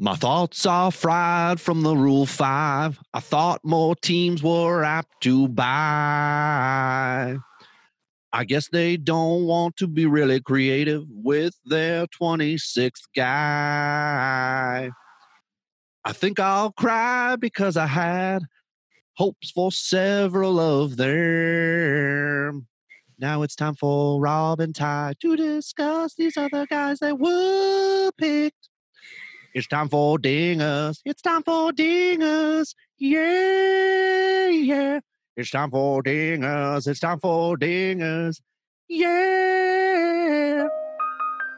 My thoughts are fried from the Rule 5. I thought more teams were apt to buy. I guess they don't want to be really creative with their 26th guy. I think I'll cry because I had hopes for several of them. Now it's time for Rob and Ty to discuss these other guys that were picked. It's time for dingers. It's time for dingers. Yeah, yeah. It's time for dingers. It's time for dingers. Yeah.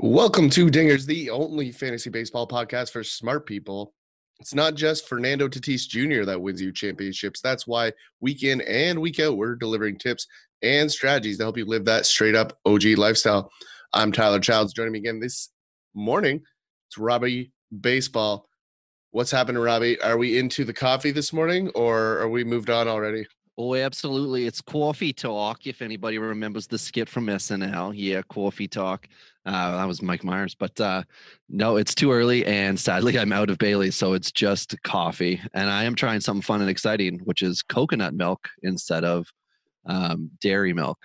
Welcome to Dingers, the only fantasy baseball podcast for smart people. It's not just Fernando Tatis Jr. that wins you championships. That's why week in and week out, we're delivering tips and strategies to help you live that straight up OG lifestyle. I'm Tyler Childs. Joining me again this morning, it's Robbie Baseball. What's happening, Robbie? Are we into the coffee this morning or are we moved on already? Oh, absolutely. It's coffee talk. If anybody remembers the skit from SNL, yeah, coffee talk. Uh, that was Mike Myers, but uh, no, it's too early, and sadly, I'm out of Bailey, so it's just coffee. And I am trying something fun and exciting, which is coconut milk instead of um, dairy milk.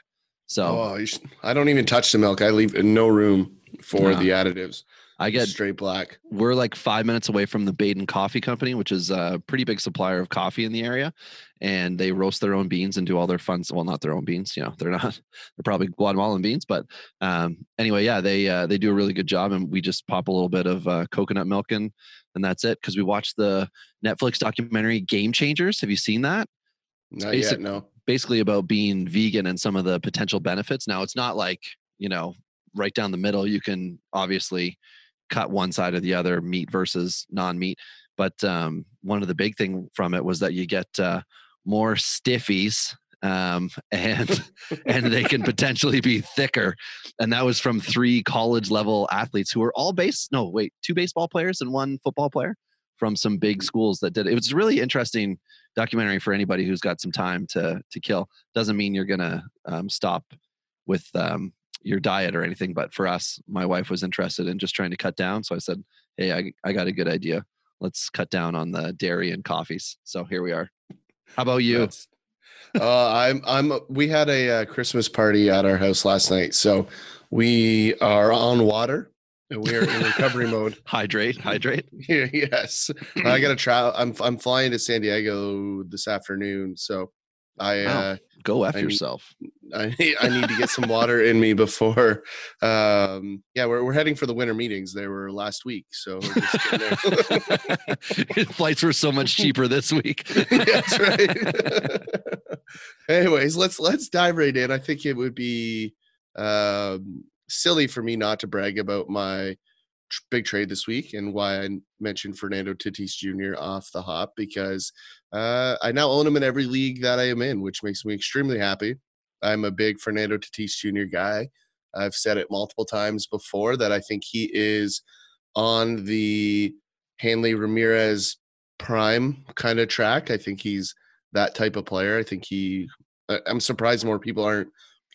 So oh, should, I don't even touch the milk. I leave no room for no. the additives. I get straight black. We're like five minutes away from the Baden Coffee Company, which is a pretty big supplier of coffee in the area, and they roast their own beans and do all their fun. Well, not their own beans, you know, they're not. They're probably Guatemalan beans, but um, anyway, yeah, they uh, they do a really good job, and we just pop a little bit of uh, coconut milk in, and that's it. Because we watched the Netflix documentary Game Changers. Have you seen that? Not basic, yet. No. Basically about being vegan and some of the potential benefits. Now, it's not like you know right down the middle. You can obviously cut one side or the other, meat versus non-meat. But um, one of the big thing from it was that you get uh, more stiffies um, and and they can potentially be thicker. And that was from three college level athletes who were all base. No, wait, two baseball players and one football player from some big schools that did it. It was really interesting documentary for anybody who's got some time to to kill. Doesn't mean you're gonna um, stop with um, your diet or anything, but for us, my wife was interested in just trying to cut down. So I said, Hey, I, I got a good idea. Let's cut down on the dairy and coffees. So here we are. How about you? uh, I'm, I'm, we had a, a uh, Christmas party at our house last night. So we are on water and we are in recovery mode. Hydrate, hydrate. Yes. I got to travel. I'm, I'm flying to San Diego this afternoon. So I, wow. uh, go after yourself. I need, I need to get some water in me before. Um, yeah, we're we're heading for the winter meetings. They were last week, so flights were so much cheaper this week. That's right. Anyways, let's let's dive right in. I think it would be um, silly for me not to brag about my big trade this week and why I mentioned Fernando Tatis Jr. off the hop because uh, I now own him in every league that I am in, which makes me extremely happy. I'm a big Fernando Tatis Jr. guy. I've said it multiple times before that I think he is on the Hanley Ramirez prime kind of track. I think he's that type of player. I think he, I'm surprised more people aren't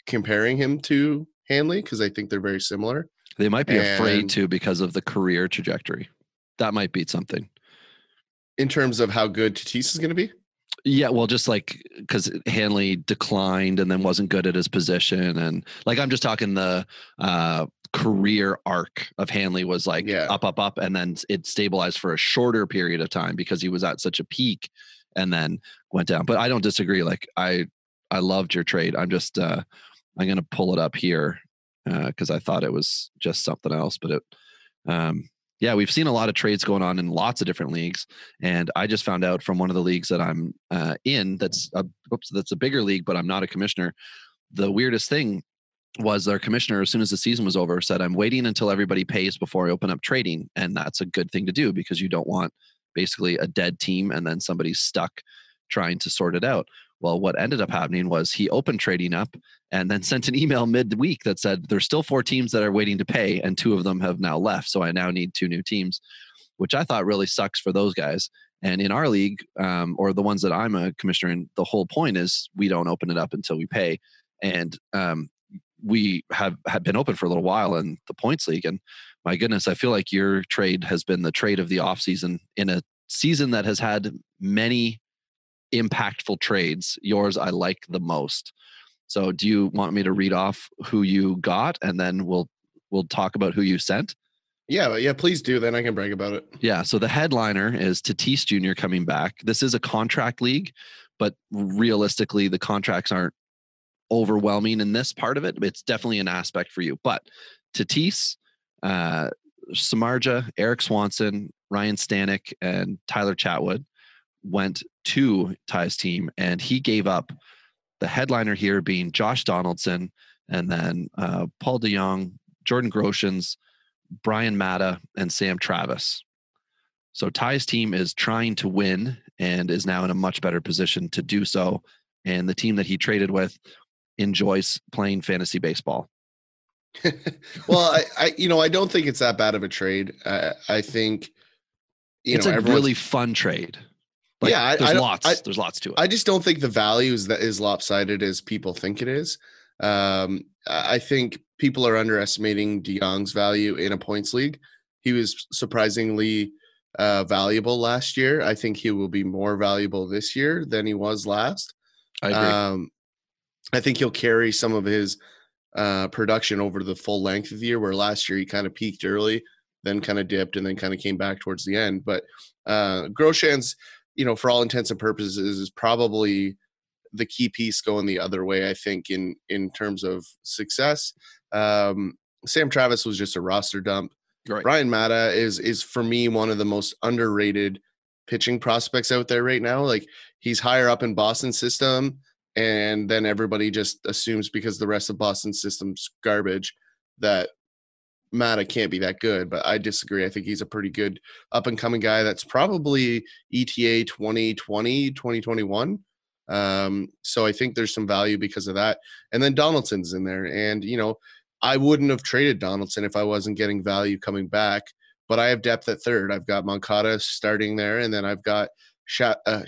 comparing him to Hanley because I think they're very similar. They might be and afraid to because of the career trajectory. That might be something. In terms of how good Tatis is going to be? Yeah, well, just like because Hanley declined and then wasn't good at his position, and like I'm just talking the uh, career arc of Hanley was like yeah. up, up, up, and then it stabilized for a shorter period of time because he was at such a peak, and then went down. But I don't disagree. Like I, I loved your trade. I'm just uh, I'm gonna pull it up here because uh, I thought it was just something else. But it, um, yeah, we've seen a lot of trades going on in lots of different leagues, and I just found out from one of the leagues that I'm uh, in that's a oops, that's a bigger league, but I'm not a commissioner. The weirdest thing was their commissioner as soon as the season was over said i'm waiting until everybody pays before i open up trading and that's a good thing to do because you don't want basically a dead team and then somebody's stuck trying to sort it out well what ended up happening was he opened trading up and then sent an email midweek that said there's still four teams that are waiting to pay and two of them have now left so i now need two new teams which i thought really sucks for those guys. And in our league um, or the ones that i'm a commissioner in the whole point is we don't open it up until we pay. And um, we have had been open for a little while in the points league and my goodness i feel like your trade has been the trade of the offseason in a season that has had many impactful trades yours i like the most so do you want me to read off who you got and then we'll we'll talk about who you sent yeah yeah please do then i can brag about it yeah so the headliner is tatis jr coming back this is a contract league but realistically the contracts aren't overwhelming in this part of it. It's definitely an aspect for you. But Tatis, uh, Samardzija, Erik Swanson, Ryan Stanek, and Tyler Chatwood went to Ty's team, and he gave up the headliner here being Josh Donaldson, and then uh, Paul DeJong, Jordan Groshans, Bryan Mata, and Sam Travis. So Ty's team is trying to win and is now in a much better position to do so. And the team that he traded with enjoys playing fantasy baseball. well, I, I, you know, I don't think it's that bad of a trade. I, I think, you it's know, a really fun trade. Like, yeah, I, there's I, lots. I, there's lots to it. I just don't think the value is that is lopsided as people think it is. Um, I think people are underestimating DeJong's value in a points league. He was surprisingly uh, valuable last year. I think he will be more valuable this year than he was last. I agree. Um, I think he'll carry some of his uh, production over the full length of the year, where last year he kind of peaked early, then kind of dipped, and then kind of came back towards the end. But uh, Groshans, you know, for all intents and purposes, is probably the key piece going the other way. I think in in terms of success. Um, Sam Travis was just a roster dump. Right. Bryan Mata is is for me one of the most underrated pitching prospects out there right now. Like he's higher up in Boston system and then everybody just assumes because the rest of Boston system's garbage that Mata can't be that good, but I disagree. I think he's a pretty good up and coming guy that's probably ETA 2020, 2021. Um, so I think there's some value because of that. And then Donaldson's in there. And, you know, I wouldn't have traded Donaldson if I wasn't getting value coming back, but I have depth at third. I've got Moncada starting there, and then I've got uh,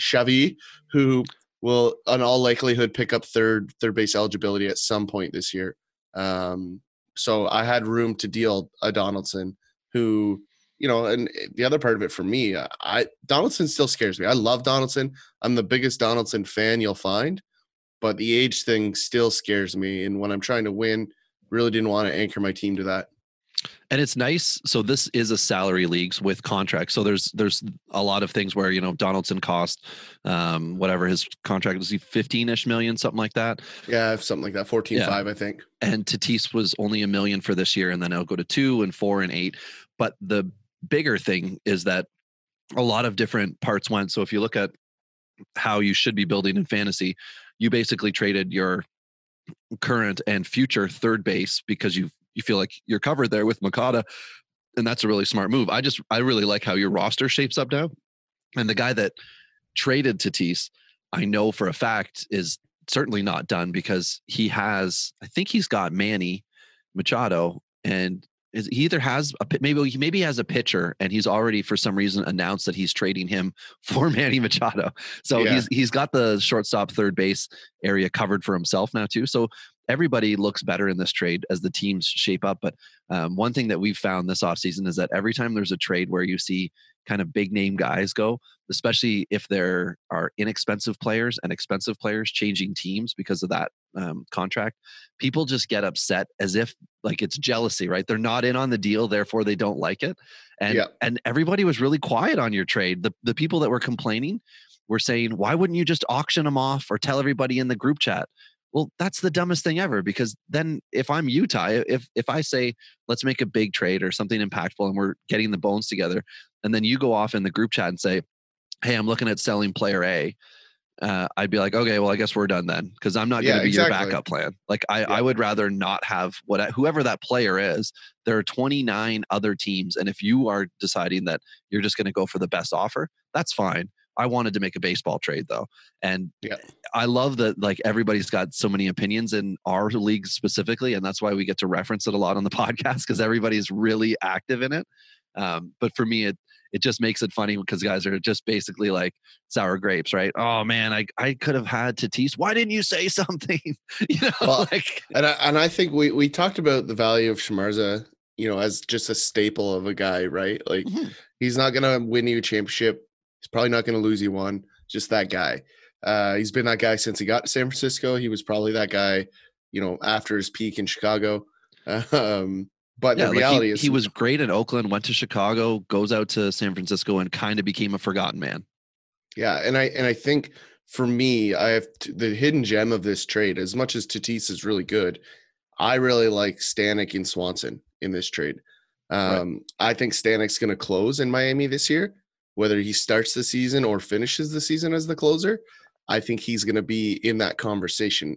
who will in all likelihood pick up third third base eligibility at some point this year. Um, so I had room to deal a Donaldson who, you know, and eh, the other part of it for me, uh, I Donaldson still scares me. I love Donaldson. I'm the biggest Donaldson fan you'll find, but the age thing still scares me. And when I'm trying to win, really didn't want to anchor my team to that and it's nice. So this is a salary leagues with contracts. So there's there's a lot of things where you know donaldson cost um whatever his contract was he 15ish million something like that? Yeah something like that. 14 yeah. 5 i think. And tatis was only a million for this year and then it'll go to two and four and eight. But the bigger thing is that a lot of different parts went. So if you look at how you should be building in fantasy you basically traded your current and future third base because you've you feel like you're covered there with Moncada. And that's a really smart move. I just I really like how your roster shapes up now. And the guy that traded Tatis, I know for a fact is certainly not done because he has, I think he's got Manny Machado and is, he either has a maybe he maybe has a pitcher and he's already for some reason announced that he's trading him for Manny Machado. So yeah. he's he's got the shortstop third base area covered for himself now too. So everybody looks better in this trade as the teams shape up. But um, one thing that we've found this offseason is that every time there's a trade where you see kind of big name guys go, especially if there are inexpensive players and expensive players changing teams because of that um, contract, people just get upset as if like it's jealousy, right? They're not in on the deal, therefore they don't like it. And yeah. and everybody was really quiet on your trade. The the people that were complaining were saying, why wouldn't you just auction them off or tell everybody in the group chat? Well, that's the dumbest thing ever because then if I'm Utah, if if I say let's make a big trade or something impactful and we're getting the bones together, and then you go off in the group chat and say, "Hey, I'm looking at selling player A," uh, I'd be like, okay, well, I guess we're done then, because I'm not going to Yeah, be exactly. your backup plan. Like, I, Yeah. I would rather not have what whoever that player is. There are 29 other teams, and if you are deciding that you're just going to go for the best offer, that's fine. I wanted to make a baseball trade though, and Yeah. I love that like everybody's got so many opinions in our league specifically, and that's why we get to reference it a lot on the podcast because everybody's really active in it. Um, but for me, it it just makes it funny because guys are just basically like sour grapes, right? Oh man, I I could have had Tatis. Why didn't you say something? you know, Well, like And I, and I think we we talked about the value of Samardzija, you know, as just a staple of a guy, right? Like Mhm. he's not gonna win you a championship. He's probably not gonna lose you one. Just that guy. Uh, he's been that guy since he got to San Francisco. He was probably that guy, you know, after his peak in Chicago. Um, but yeah, the like reality he, is, he was great in Oakland, went to Chicago, goes out to San Francisco, and kind of became a forgotten man. Yeah, and I and I think for me, I have t- the hidden gem of this trade. As much as Tatis is really good, I really like Stanek and Swanson in this trade. Um, I think Stanek's going to close in Miami this year, whether he starts the season or finishes the season as the closer. I think he's going to be in that conversation.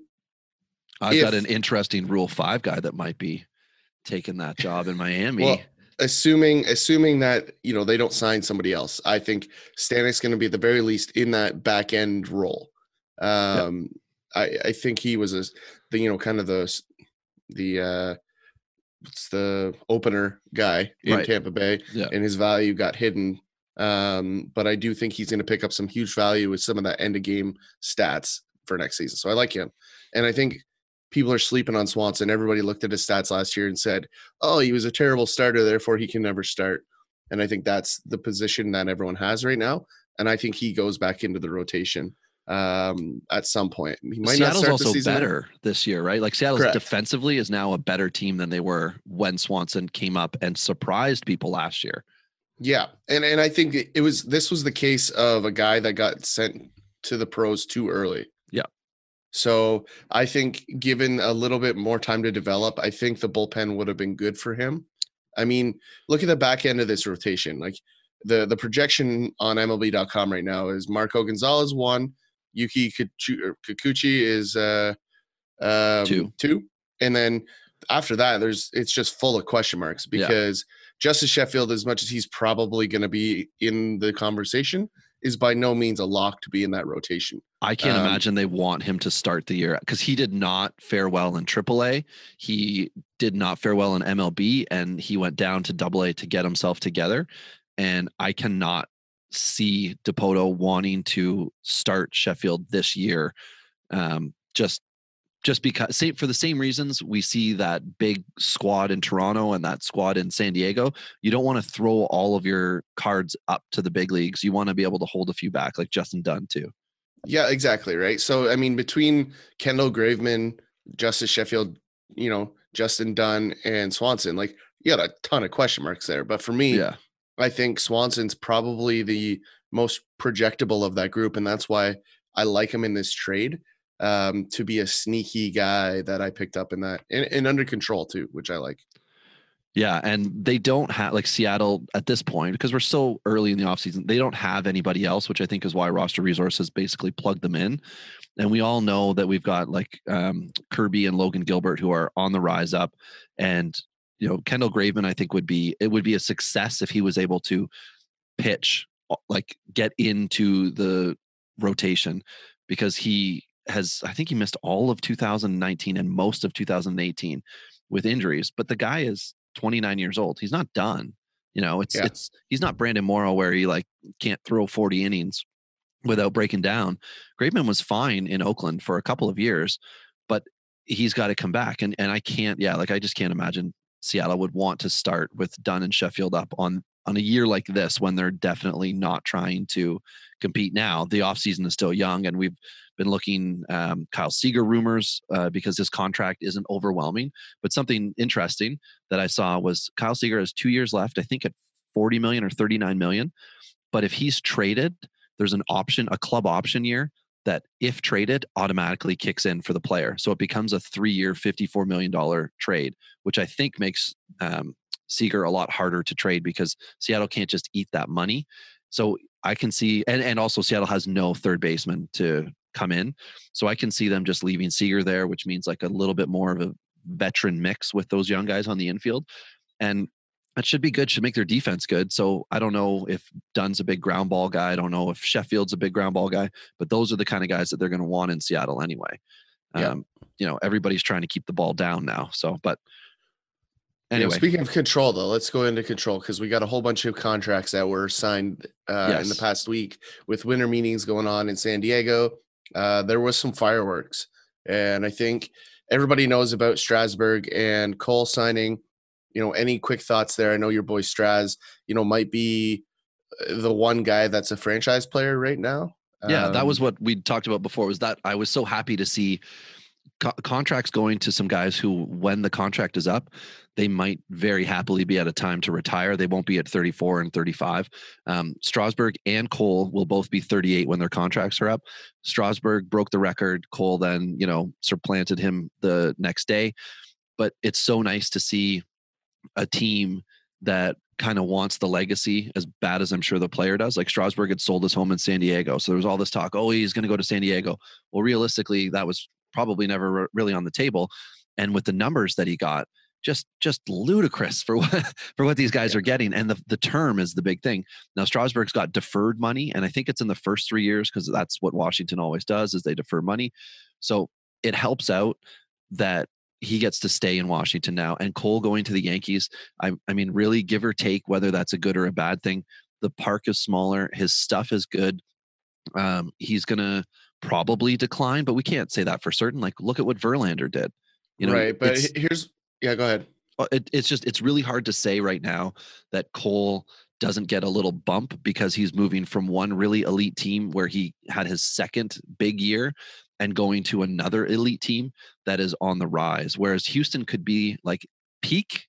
I've got an interesting Rule Five guy that might be taking that job in Miami. Well, assuming assuming that you know they don't sign somebody else, I think Stanek's going to be at the very least in that back end role. Um, I I think he was a the you know kind of the the uh, what's the opener guy in Right. Tampa Bay, Yeah. and his value got hidden. Um, but I do think he's going to pick up some huge value with some of that end of game stats for next season. So I like him, and I think people are sleeping on Swanson. Everybody looked at his stats last year and said, "Oh, he was a terrible starter, therefore he can never start." And I think that's the position that everyone has right now. And I think he goes back into the rotation um, at some point. He might not Seattle's start also the season. better this year, right? Like Seattle's Correct. defensively is now a better team than they were when Swanson came up and surprised people last year. Yeah, and and I think it was this was the case of a guy that got sent to the pros too early. Yeah. So I think given a little bit more time to develop, I think the bullpen would have been good for him. I mean, look at the back end of this rotation. Like the the projection on MLB.com right now is Marco Gonzalez one, Yuki Kikuchi is uh, um, Two. two, and then after that, there's it's just full of question marks Yeah. because Justice Sheffield, as much as he's probably going to be in the conversation, is by no means a lock to be in that rotation. I can't Um, imagine they want him to start the year because he did not fare well in AAA. He did not fare well in MLB, and he went down to AA to get himself together. And I cannot see Dipoto wanting to start Sheffield this year, um, just just because same for the same reasons we see that big squad in Toronto and that squad in San Diego. You don't want to throw all of your cards up to the big leagues. You want to be able to hold a few back, like Justin Dunn too. Yeah, exactly. Right. So, I mean, between Kendall Graveman, Justice Sheffield, you know, Justin Dunn, and Swanson, like you got a ton of question marks there. But for me, Yeah. I think Swanson's probably the most projectable of that group, and that's why I like him in this trade um, to be a sneaky guy that I picked up in that and, and under control too, which I like. Yeah, and they don't have like Seattle at this point because we're so early in the offseason. They don't have anybody else, which I think is why roster resources basically plug them in. And we all know that we've got like um, Kirby and Logan Gilbert who are on the rise up, and you know Kendall Graveman I think would be it would be a success if he was able to pitch like get into the rotation because he has I think he missed all of 2019 and most of 2018 with injuries, but the guy is 29 years old. He's not done. You know, it's Yeah. it's he's not Brandon Morrow where he like can't throw 40 innings without breaking down. Graveman was fine in Oakland for a couple of years, but he's got to come back. And and I can't, yeah, like I just can't imagine Seattle would want to start with Dunn and Sheffield up on on a year like this when they're definitely not trying to compete now. The offseason is still young and we've been looking um, Kyle Seager rumors uh, because his contract isn't overwhelming. But something interesting that I saw was Kyle Seager has two years left, I think at 40 million or 39 million. But if he's traded, there's an option, a club option year that if traded automatically kicks in for the player. So it becomes a three year, $54 million trade, which I think makes um, Seager a lot harder to trade because Seattle can't just eat that money. So I can see, and and also Seattle has no third baseman to come in, so I can see them just leaving Seager there, which means like a little bit more of a veteran mix with those young guys on the infield, and that should be good. Should make their defense good. So I don't know if Dunn's a big ground ball guy. I don't know if Sheffield's a big ground ball guy, but those are the kind of guys that they're going to want in Seattle anyway. Yeah. Um, you know, everybody's trying to keep the ball down now. So, but anyway, speaking of control, though, let's go into control because we got a whole bunch of contracts that were signed uh, in the past week with winter meetings going on in San Diego. Uh, there was some fireworks, and I think everybody knows about Strasburg and Cole signing. You know, any quick thoughts there? I know your boy Straz, you know, might be uh, the one guy that's a franchise player right now. yeah, that Um, was what we talked about before. Was that I was so happy to see co- contracts going to some guys who, when the contract is up, they might very happily be at a time to retire. They won't be at 34 and 35. Um, Strasburg and Cole will both be 38 when their contracts are up. Strasburg broke the record. Cole then, you know, supplanted him the next day. But it's so nice to see a team that kind of wants the legacy as bad as I'm sure the player does. Like Strasburg had sold his home in San Diego. So there was all this talk, oh, he's going to go to San Diego. Well, realistically, that was probably never re- really on the table. And with the numbers that he got, just just ludicrous for what for what these guys are getting. And the, the term is the big thing. Now Strasburg's got deferred money, and I think it's in the first three years because that's what Washington always does is they defer money. So it helps out that he gets to stay in Washington now. And Cole going to the Yankees, I, I mean, really give or take whether that's a good or a bad thing. The park is smaller, his stuff is good. Um, he's gonna probably decline, but we can't say that for certain. Like, look at what Verlander did. You know, right, but here's yeah, go ahead. uh, it, it's just it's really hard to say right now that Cole doesn't get a little bump because he's moving from one really elite team where he had his second big year and going to another elite team that is on the rise whereas Houston could be like peak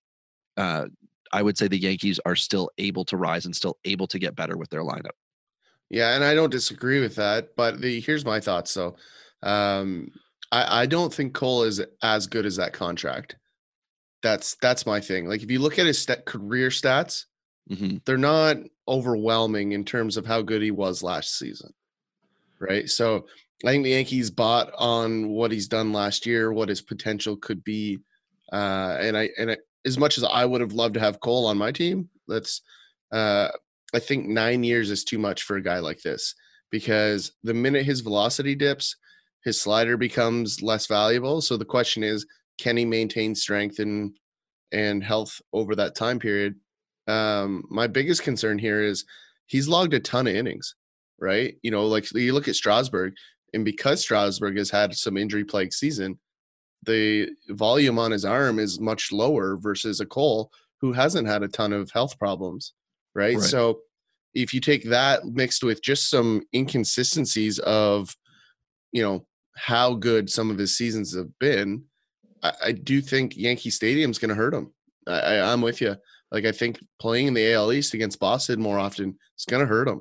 uh I would say the Yankees are still able to rise and still able to get better with their lineup. Yeah, and I don't disagree with that. But the here's my thoughts. So, um, I I don't think Cole is as good as that contract. That's that's my thing. Like if you look at his stat, career stats, hmm they're not overwhelming in terms of how good he was last season. Right. So I think the Yankees bought on what he's done last year, what his potential could be. Uh, and I and I, as much as I would have loved to have Cole on my team, that's uh, I think nine years is too much for a guy like this because the minute his velocity dips, his slider becomes less valuable. So the question is, can he maintain strength and and health over that time period? Um, my biggest concern here is he's logged a ton of innings, right? You know, like you look at Strasburg, and because Strasburg has had some injury plagued season, the volume on his arm is much lower versus a Cole who hasn't had a ton of health problems, right? Right. So if you take that mixed with just some inconsistencies of, you know, how good some of his seasons have been, I, I do think Yankee Stadium's going to hurt him. I, I, I'm with you. Like I think playing in the AL East against Boston more often is going to hurt him,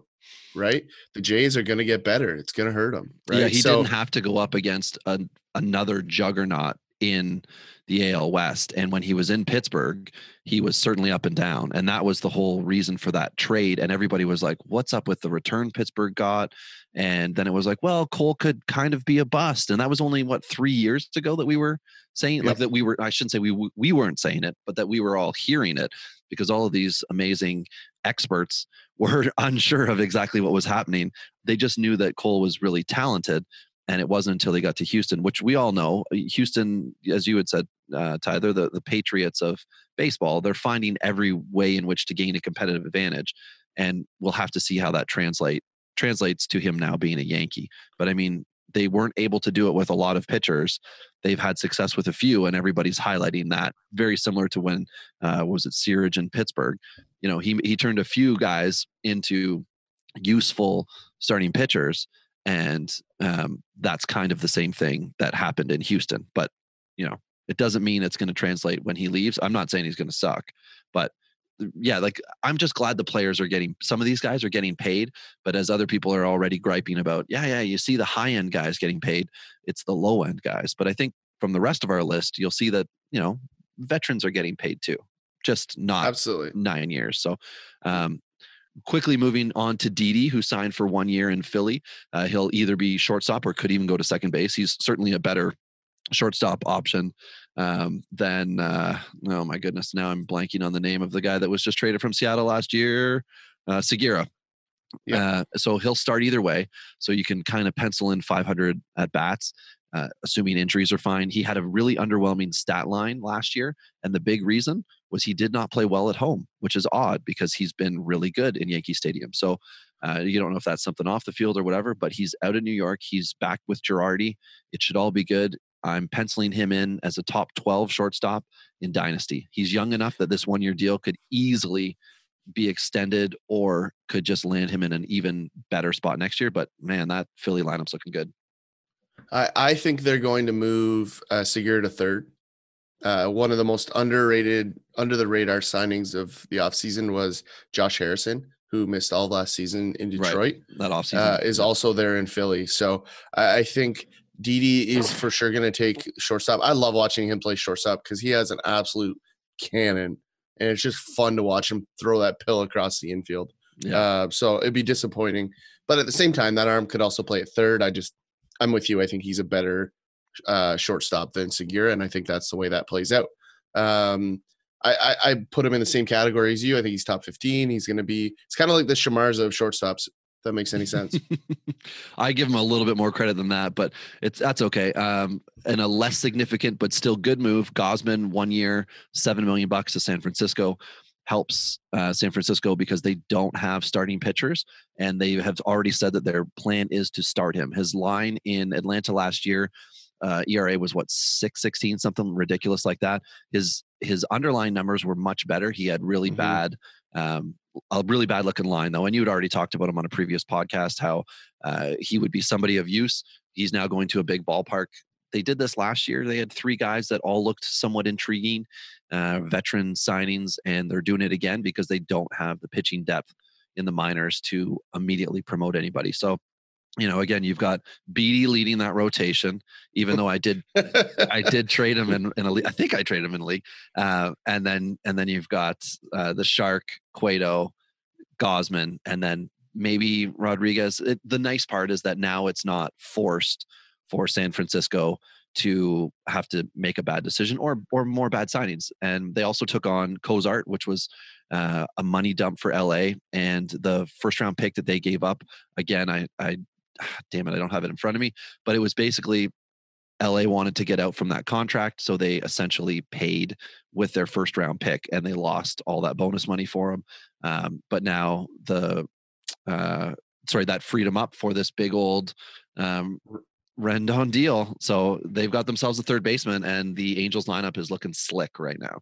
right? The Jays are going to get better. It's going to hurt him, right? Yeah, he so, didn't have to go up against a, another juggernaut in the AL West. And when he was in Pittsburgh, he was certainly up and down. And that was the whole reason for that trade. And everybody was like, what's up with the return Pittsburgh got? And then it was like, well, Cole could kind of be a bust. And that was only what three years ago that we were saying Yep. like that we were I shouldn't say we we weren't saying it, but that we were all hearing it because all of these amazing experts were unsure of exactly what was happening. They just knew that Cole was really talented and it wasn't until they got to Houston, which we all know. uh, Houston, as you had said, uh, Ty, they're the, the Patriots of baseball. They're finding every way in which to gain a competitive advantage, and we'll have to see how that translate translates to him now being a Yankee. But I mean, they weren't able to do it with a lot of pitchers. They've had success with a few, and everybody's highlighting that. Very similar to when uh, was it Searage in Pittsburgh? You know, he he turned a few guys into useful starting pitchers and um, that's kind of the same thing that happened in Houston. But you know, it doesn't mean it's going to translate when he leaves. I'm not saying he's going to suck, but yeah, like I'm just glad the players are getting some of these guys are getting paid. But as other people are already griping about, yeah, yeah, you see the high end guys getting paid, it's the low end guys. But I think from the rest of our list, you'll see that you know veterans are getting paid too, just not absolutely. nine years. So, um, quickly moving on to Didi, who signed for one year in Philly. Uh, he'll either be shortstop or could even go to second base. He's certainly a better shortstop option um, than uh, oh my goodness, now I'm blanking on the name of the guy that was just traded from Seattle last year, uh, Segura. Yeah. Uh, so he'll start either way. So you can kind of pencil in 500 at bats, uh, assuming injuries are fine. He had a really underwhelming stat line last year, and the big reason was he did not play well at home, which is odd because he's been really good in Yankee Stadium. So uh, you don't know if that's something off the field or whatever, but he's out in New York. He's back with Girardi. It should all be good. I'm penciling him in as a top 12 shortstop in Dynasty. He's young enough that this one year deal could easily be extended or could just land him in an even better spot next year. But man, that Philly lineup's looking good. I, I think they're going to move uh, Segura to third. Uh, one of the most underrated, under the radar signings of the offseason was Josh Harrison, who missed all last season in Right. Detroit, That offseason uh, is also there in Philly. So I, I think Didi is for sure going to take shortstop. I love watching him play shortstop because he has an absolute cannon, and it's just fun to watch him throw that pill across the infield. Yeah. Uh, so it'd be disappointing, but at the same time, that arm could also play at third. I just, I'm with you. I think he's a better uh, shortstop than Segura, and I think that's the way that plays out. Um, I, I, I put him in the same category as you. I think he's top 15. He's going to be. It's kind of like the Samardzija of shortstops. That makes any sense. I give him a little bit more credit than that, but it's that's okay. Um, and a less significant but still good move. Gausman, one year, seven million bucks to San Francisco, helps uh, San Francisco because they don't have starting pitchers, and they have already said that their plan is to start him. His line in Atlanta last year, uh, ERA was what six sixteen, something ridiculous like that. His his underlying numbers were much better. He had really Mhm. bad. Um, a really bad looking line though, and you had already talked about him on a previous podcast how uh, he would be somebody of use. He's now going to a big ballpark. They did this last year. They had three guys that all looked somewhat intriguing, uh, veteran signings, and they're doing it again because they don't have the pitching depth in the minors to immediately promote anybody. So, you know, again, you've got Beede leading that rotation, even though I did I did trade him in, in a league. I think I traded him in a league. Uh, and then and then you've got uh, the Shark, Cueto, Gausman, and then maybe Rodriguez. It, the nice part is that now it's not forced for San Francisco to have to make a bad decision or or more bad signings. And they also took on Cozart, which was uh, a money dump for LA, and the first round pick that they gave up. Again, I I damn it, I don't have it in front of me, but it was basically LA wanted to get out from that contract, so they essentially paid with their first round pick, and they lost all that bonus money for him. Um, but now the uh, sorry that freed them up for this big old um, Rendon deal. So they've got themselves a third baseman, and the Angels lineup is looking slick right now.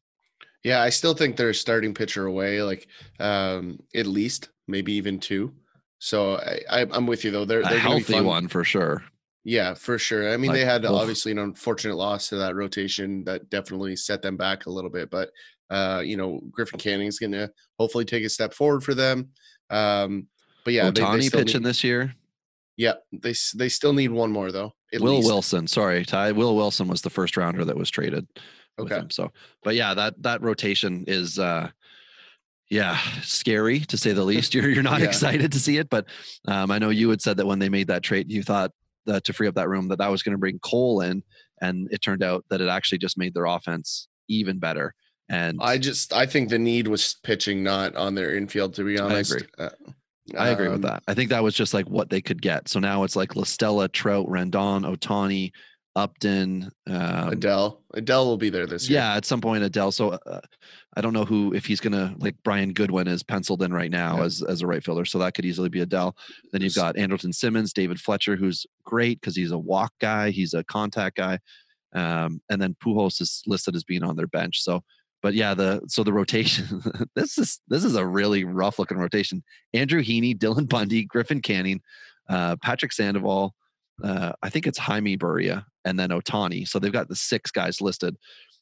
yeah, I still think they're a starting pitcher away, like um, at least maybe even two. So I, I'm with you though. They're A they're be healthy one for sure. Yeah, for sure. I mean, Like, they had oof. obviously an unfortunate loss to that rotation that definitely set them back a little bit. But uh, you know, Griffin Canning's going to hopefully take a step forward for them. Um, but yeah, they, they Ohtani pitching need, this year. Yeah, they they still need one more though. Will least. Wilson, sorry, Ty. Will Wilson was the first rounder that was traded with Okay. him. So, but yeah, that that rotation is, uh yeah, scary to say the least. You're you're not Yeah. excited to see it, but um, I know you had said that when they made that trade, you thought that to free up that room that that was going to bring Cole in, and it turned out that it actually just made their offense even better. And I just I think the need was pitching, not on their infield. To be honest, agree. Uh, I agree with um, that. I think that was just like what they could get. So now it's like La Stella, Trout, Rendon, Ohtani, Upton, um, Adell. Adell will be there this year. Yeah, at some point Adell. So uh, I don't know who if he's gonna like Brian Goodwin is penciled in right now Yeah. as as a right fielder, so that could easily be Adell. Then you've got Andrelton Simmons, David Fletcher, who's great because he's a walk guy, he's a contact guy, um, and then Pujols is listed as being on their bench. So, but yeah, the so the rotation. this is this is a really rough looking rotation. Andrew Heaney, Dylan Bundy, Griffin Canning, uh, Patrick Sandoval. Uh, I think it's Jaime Barría and then Ohtani. So they've got the six guys listed.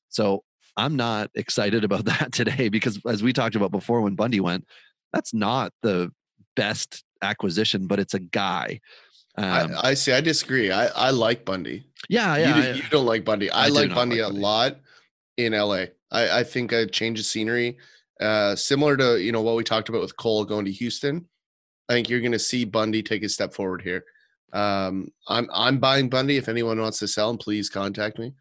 So I'm not excited about that today because as we talked about before when Bundy went, that's not the best acquisition, but it's a guy. Um, I, I see. I disagree. I, I like Bundy. yeah, you, yeah. do, I- you don't like Bundy. I, I like Bundy like a Bundy. lot in LA. I, I think a change of scenery Uh, similar to you know what we talked about with Cole going to Houston, I think you're going to see Bundy take a step forward here. Um, I'm I'm buying Bundy. If anyone wants to sell him, please contact me.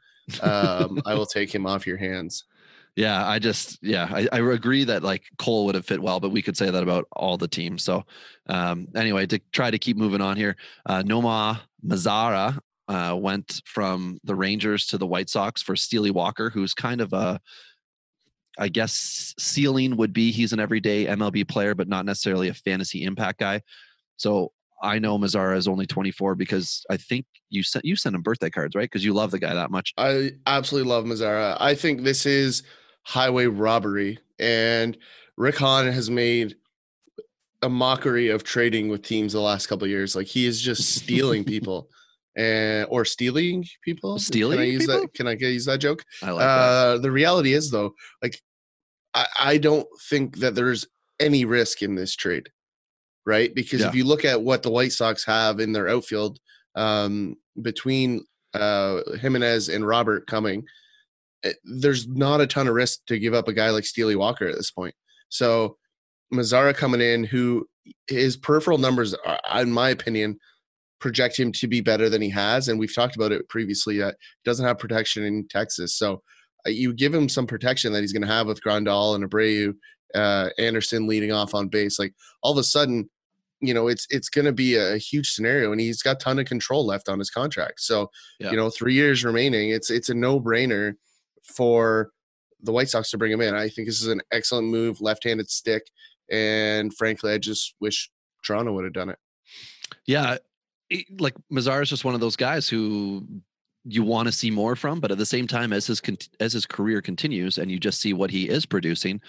Um, I will take him off your hands. Yeah, I just yeah, I, I agree that like Cole would have fit well, but we could say that about all the teams. So um, anyway, to try to keep moving on here, uh, Nomar Mazara uh, went from the Rangers to the White Sox for Steele Walker, who's kind of a I guess ceiling would be he's an everyday MLB player, but not necessarily a fantasy impact guy. So I know Mazara is only 24 because I think you sent you sent him birthday cards, right? Because you love the guy that much. I absolutely love Mazara. I think this is highway robbery, and Rick Hahn has made a mockery of trading with teams the last couple years. Like he is just stealing people. And, or stealing people. Stealing Can I use people? that? Can I use that joke? I like that. uh, the reality is though, like I, I don't think that there's any risk in this trade, right? Because Yeah. if you look at what the White Sox have in their outfield um, between uh, Jimenez and Robert coming, eh, there's not a ton of risk to give up a guy like Steele Walker at this point. So Mazara coming in, who his peripheral numbers, are, in my opinion, project him to be better than he has, and we've talked about it previously. That he doesn't have protection in Texas, so uh, you give him some protection that he's going to have with Grandal and Abreu, uh, Anderson leading off on base. Like all of a sudden, you know, it's it's going to be a huge scenario, and he's got ton of control left on his contract. So Yeah. you know, three years remaining. It's it's a no brainer for the White Sox to bring him in. I think this is an excellent move, left-handed stick, and frankly, I just wish Toronto would have done it. Yeah, like Mazar is just one of those guys who you want to see more from, but at the same time, as his as his career continues, and you just see what he is producing,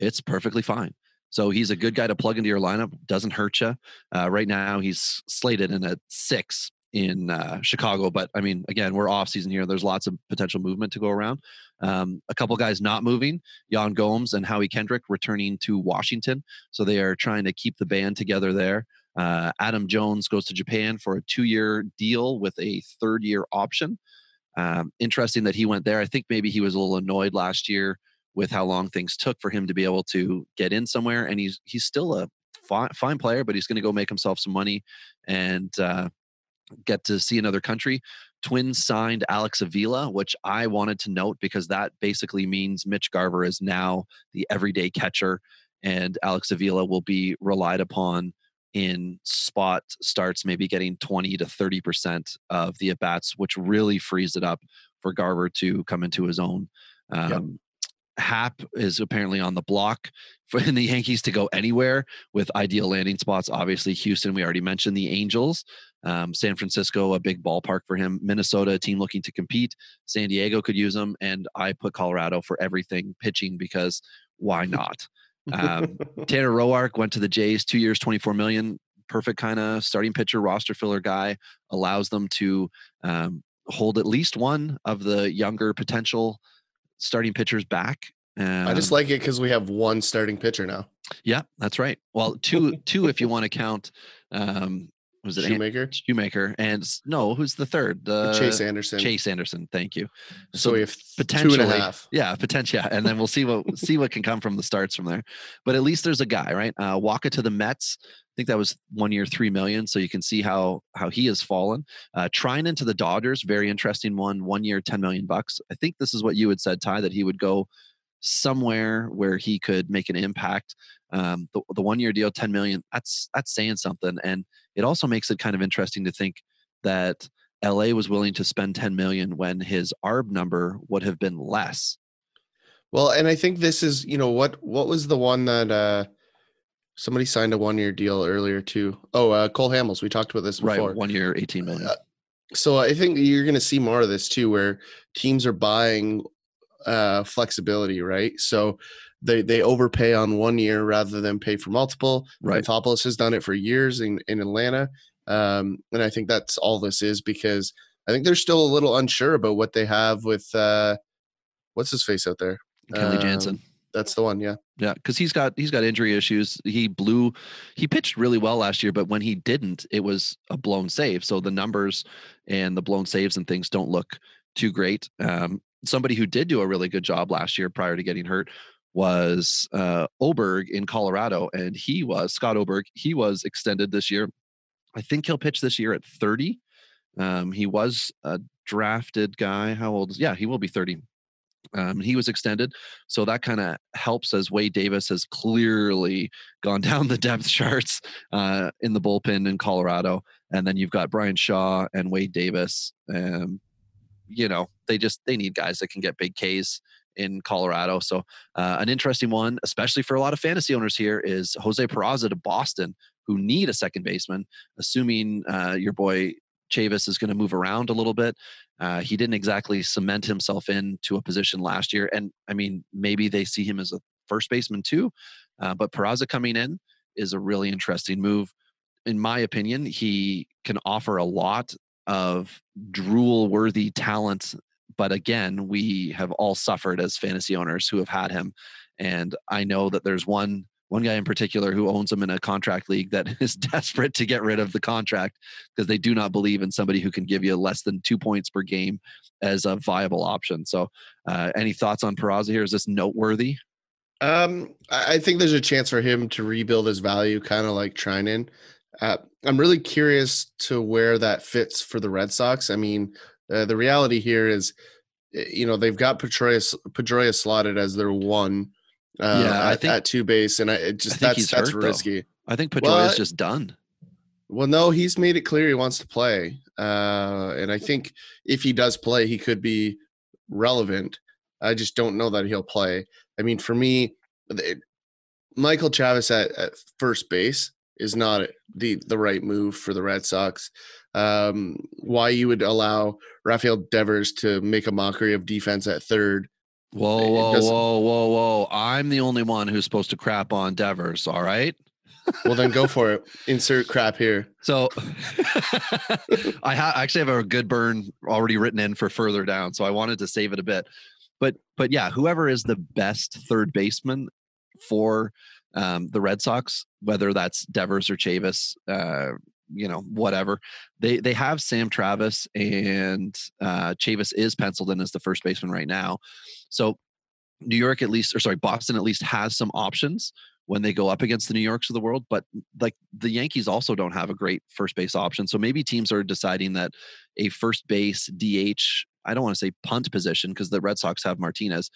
it's perfectly fine. So he's a good guy to plug into your lineup. Doesn't hurt you. Uh, right now, he's slated in at six in uh, Chicago, but I mean, again, we're off season here. There's lots of potential movement to go around. Um, a couple guys not moving: Yan Gomes and Howie Kendrick returning to Washington. So they are trying to keep the band together there. Uh, Adam Jones goes to Japan for a two-year deal with a third-year option. Um, interesting that he went there. I think maybe he was a little annoyed last year with how long things took for him to be able to get in somewhere, and he's he's still a fine, fine player, but he's going to go make himself some money and uh, get to see another country. Twins signed Alex Avila, which I wanted to note because that basically means Mitch Garver is now the everyday catcher, and Alex Avila will be relied upon in spot starts, maybe getting 20 to 30% of the at bats, which really frees it up for Garver to come into his own. Um, Happ is apparently on the block for the Yankees to go anywhere with ideal landing spots. Obviously, Houston, we already mentioned the Angels. Um, San Francisco, a big ballpark for him. Minnesota, a team looking to compete. San Diego could use him. And I put Colorado for everything pitching because why not? Um, Tanner Roark went to the Jays, two years, 24 million. Perfect kind of starting pitcher, roster filler guy. Allows them to um, hold at least one of the younger potential starting pitchers back. Um, I just like it because we have one starting pitcher now. yeah, that's right. Well, two, two if you want to count. Um, was it Shoemaker, Shoemaker and no, who's the third? The Chase Anderson. Chase Anderson. Thank you. So, we have two potentially, a half. yeah, potential, yeah, and then we'll see what see what can come from the starts from there. But at least there's a guy, right? Uh, Wacha to the Mets. I think that was one year, three million. So you can see how how he has fallen. Uh, Treinen to the Dodgers, very interesting one. One year, ten million bucks. I think this is what you had said, Ty, that he would go somewhere where he could make an impact. Um, the, the one year deal, 10 million, that's that's saying something. And it also makes it kind of interesting to think that LA was willing to spend 10 million when his ARB number would have been less. Well, and I think this is, you know, what what was the one that uh somebody signed a one year deal earlier too? Oh, uh Cole Hamels. We talked about this before. Right. One year, 18 million. Uh, So I think you're going to see more of this too, where teams are buying uh, flexibility, right? So they they overpay on one year rather than pay for multiple. Right. Anthopoulos has done it for years in in Atlanta, um, and I think that's all this is because I think they're still a little unsure about what they have with uh, what's his face out there. Kenley Um, Jansen. That's the one, yeah. Yeah, because he's got he's got injury issues. He blew, he pitched really well last year, but when he didn't, it was a blown save. So the numbers and the blown saves and things don't look too great. Um, somebody who did do a really good job last year prior to getting hurt was uh, Oberg in Colorado, and he was Scott Oberg. He was extended this year. I think he'll pitch this year at 30. Um, he was a drafted guy. How old is? Yeah, he will be 30. Um, he was extended, so that kind of helps as Wade Davis has clearly gone down the depth charts uh, in the bullpen in Colorado, and then you've got Bryan Shaw and Wade Davis. Um, you know, they just they need guys that can get big Ks in Colorado. So uh, an interesting one, especially for a lot of fantasy owners here, is Jose Peraza to Boston, who need a second baseman. Assuming uh, your boy Chavis is going to move around a little bit. Uh, he didn't exactly cement himself into a position last year, and I mean maybe they see him as a first baseman too. Uh, but Peraza coming in is a really interesting move. In my opinion, he can offer a lot of drool worthy talent but again, we have all suffered as fantasy owners who have had him. And I know that there's one one guy in particular who owns him in a contract league that is desperate to get rid of the contract because they do not believe in somebody who can give you less than two points per game as a viable option. So, uh, any thoughts on Peraza here? Is this noteworthy? Um, I think there's a chance for him to rebuild his value, kind of like Treinen. Uh, I'm really curious to where that fits for the Red Sox. I mean, uh, the reality here is, eh, you know, they've got Pedroia, Pedroia slotted as their one. Uh, yeah, I think at two base, and I it just I that's that's hurt, risky. Though. I think Pedroia is just done. Well, no, he's made it clear he wants to play, uh, and I think if he does play, he could be relevant. I just don't know that he'll play. I mean, for me, it, Michael Chavis at, at first base is not the the right move for the Red Sox um, why you would allow Rafael Devers to make a mockery of defense at third. Whoa, whoa, whoa, whoa, whoa! I'm the only one who's supposed to crap on Devers. All right. well, then go for it. Insert crap here. So, I ha- actually have a good burn already written in for further down, so I wanted to save it a bit. But, but yeah, whoever is the best third baseman for um, the Red Sox, whether that's Devers or Chavis, uh, you know whatever they they have sam travis and uh chavis is penciled in as the first baseman right now. So new york at least or sorry boston at least has some options when they go up against the new yorks of the world but like the yankees also don't have a great first base option. So maybe teams are deciding that a first base dh i don't want to say punt position because the red sox have martinez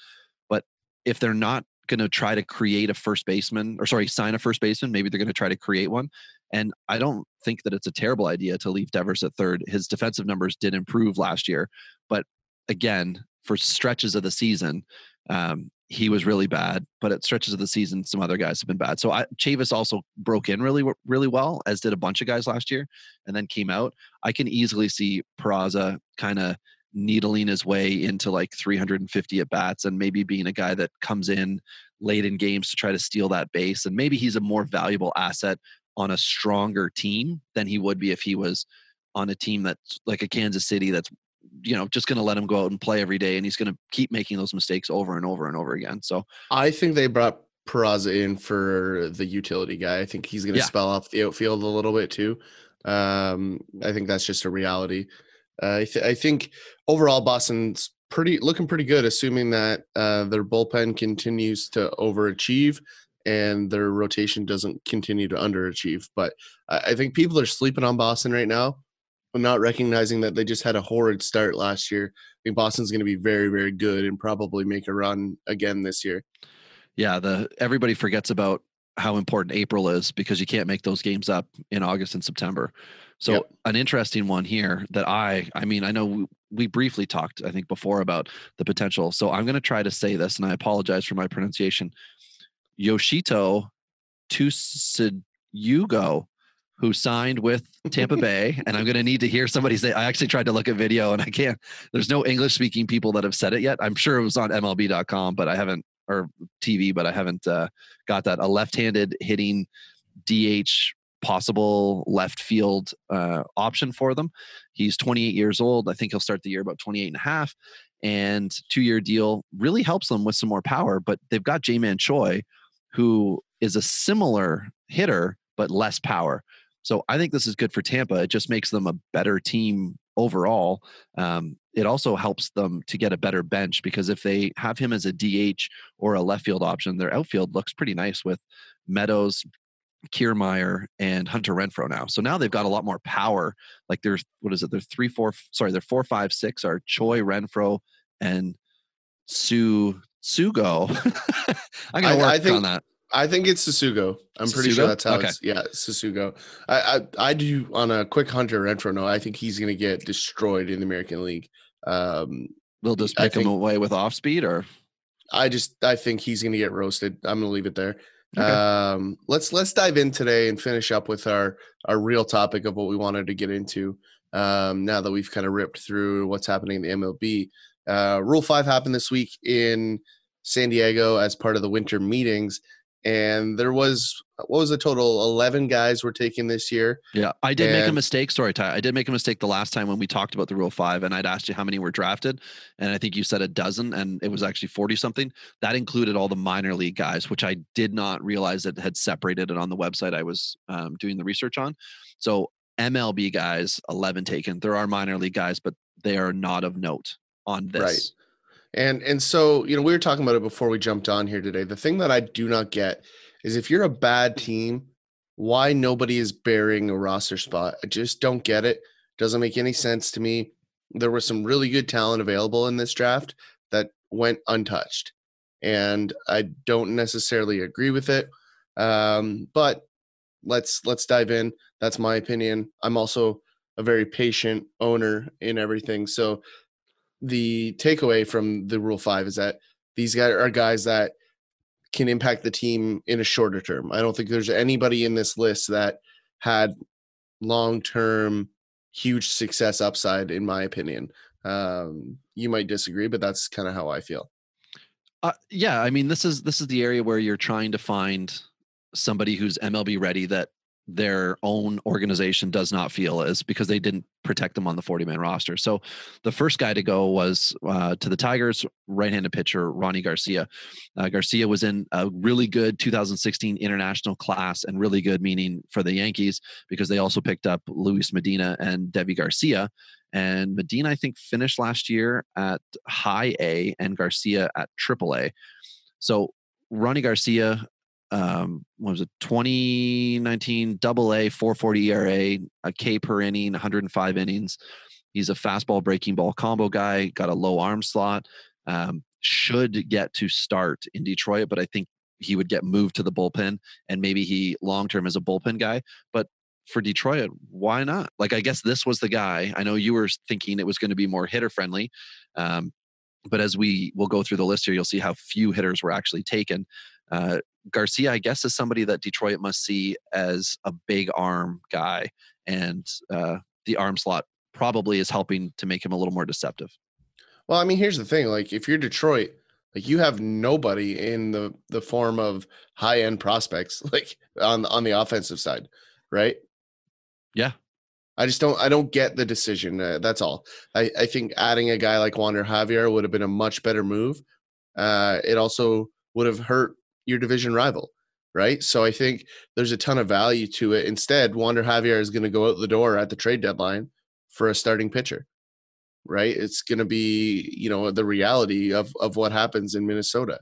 but if they're not going to try to create a first baseman or sorry sign a first baseman maybe they're going to try to create one and I don't think that it's a terrible idea to leave Devers at third. His defensive numbers did improve last year, but again, for stretches of the season, um, he was really bad. But at stretches of the season, some other guys have been bad. So I, Chavis also broke in really, really well, as did a bunch of guys last year, and then came out. I can easily see Peraza kind of needling his way into like 350 at bats and maybe being a guy that comes in late in games to try to steal that base and maybe he's a more valuable asset on a stronger team than he would be if he was on a team that's like a Kansas City that's you know just going to let him go out and play every day and he's going to keep making those mistakes over and over and over again. So I think they brought Peraza in for the utility guy. I think he's going to yeah. spell off the outfield a little bit too. Um, I think that's just a reality. Uh, I, th- I think overall Boston's pretty looking pretty good, assuming that uh, their bullpen continues to overachieve and their rotation doesn't continue to underachieve. But I think people are sleeping on Boston right now, not recognizing that they just had a horrid start last year. I think Boston's going to be very, very good and probably make a run again this year. Yeah, the everybody forgets about how important April is because you can't make those games up in August and September. So yep. an interesting one here that I I mean I know we, we briefly talked I think before about the potential. So I'm going to try to say this and I apologize for my pronunciation. Yoshito Tsutsugo, who signed with Tampa Bay. And I'm going to need to hear somebody say, I actually tried to look at video and I can't, there's no English speaking people that have said it yet. I'm sure it was on MLB.com, but I haven't, or TV, but I haven't uh, got that. A left handed hitting DH possible left field uh, option for them. He's 28 years old. I think he'll start the year about 28 and a half. And two year deal really helps them with some more power. But they've got Ji-Man Choi, who is a similar hitter but less power. So I think this is good for Tampa. It just makes them a better team overall. Um, it also helps them to get a better bench because if they have him as a DH or a left field option, their outfield looks pretty nice with Meadows, Kiermaier, and Hunter Renfroe now. So now they've got a lot more power. Like there's what is it? They're three, four, sorry, they're four, five, six are Choi, Renfroe, and Sue Sugo. I'm gonna I- work I think- on that. I think it's Sasugo. I'm pretty sure that's how Okay. it's yeah, Sasugo. I, I I do on a quick Hunter Renfroe note, I think he's gonna get destroyed in the American League. Um They'll just pick him away with off speed, or I just I think he's gonna get roasted. I'm gonna leave it there. Okay. Um let's let's dive in today and finish up with our our real topic of what we wanted to get into. Um now that we've kind of ripped through what's happening in the MLB. Uh Rule 5 happened this week in San Diego as part of the winter meetings and there was what was the total 11 guys were taken this year Yeah, I did make a mistake. Sorry, Ty. I did make a mistake the last time when we talked about the Rule Five, and I'd asked you how many were drafted, and I think you said a dozen, and it was actually forty something. That included all the minor league guys, which I did not realize that had separated it on the website I was um, doing the research on. So MLB guys, eleven taken. There are minor league guys, but they are not of note on this. Right. And and so, you know, we were talking about it before we jumped on here today. The thing that I do not get is if you're a bad team, why nobody is bearing a roster spot. I just don't get it. Doesn't make any sense to me. There was some really good talent available in this draft that went untouched. And I don't necessarily agree with it. Um, but let's let's dive in. That's my opinion. I'm also a very patient owner in everything. So the takeaway from the rule five is that these guys are guys that can impact the team in a shorter term. I don't think there's anybody in this list that had long term huge success upside, in my opinion. Um, you might disagree, but that's kind of how I feel. Uh, yeah, I mean, this is this is the area where you're trying to find somebody who's MLB ready that their own organization does not feel is because they didn't protect them on the 40 man roster. So the first guy to go was uh, to the Tigers, right handed pitcher Rony Garcia. Uh, Garcia was in a really good 2016 international class, and really good meaning for the Yankees because they also picked up Luis Medina and Deivi Garcia. And Medina, I think, finished last year at high A and Garcia at triple A. So Rony Garcia, um, what was it, 2019 double A, 440 ERA, a K per inning, 105 innings. He's a fastball breaking ball combo guy, got a low arm slot. Um, should get to start in Detroit, but I think he would get moved to the bullpen and maybe he long term is a bullpen guy. But for Detroit, why not? Like, I guess this was the guy. I know you were thinking it was going to be more hitter friendly. Um, but as we will go through the list here, you'll see how few hitters were actually taken. Uh, Garcia, I guess, is somebody that Detroit must see as a big arm guy, and uh, the arm slot probably is helping to make him a little more deceptive. Well, I mean, here's the thing: like, if you're Detroit, like you have nobody in the the form of high end prospects, like on on the offensive side, right? Yeah. I just don't. I don't get the decision. Uh, that's all. I I think adding a guy like Wander Javier would have been a much better move. Uh, it also would have hurt your division rival, right? So I think there's a ton of value to it. Instead, Wander Javier is going to go out the door at the trade deadline for a starting pitcher right? It's going to be, you know, the reality of of what happens in Minnesota.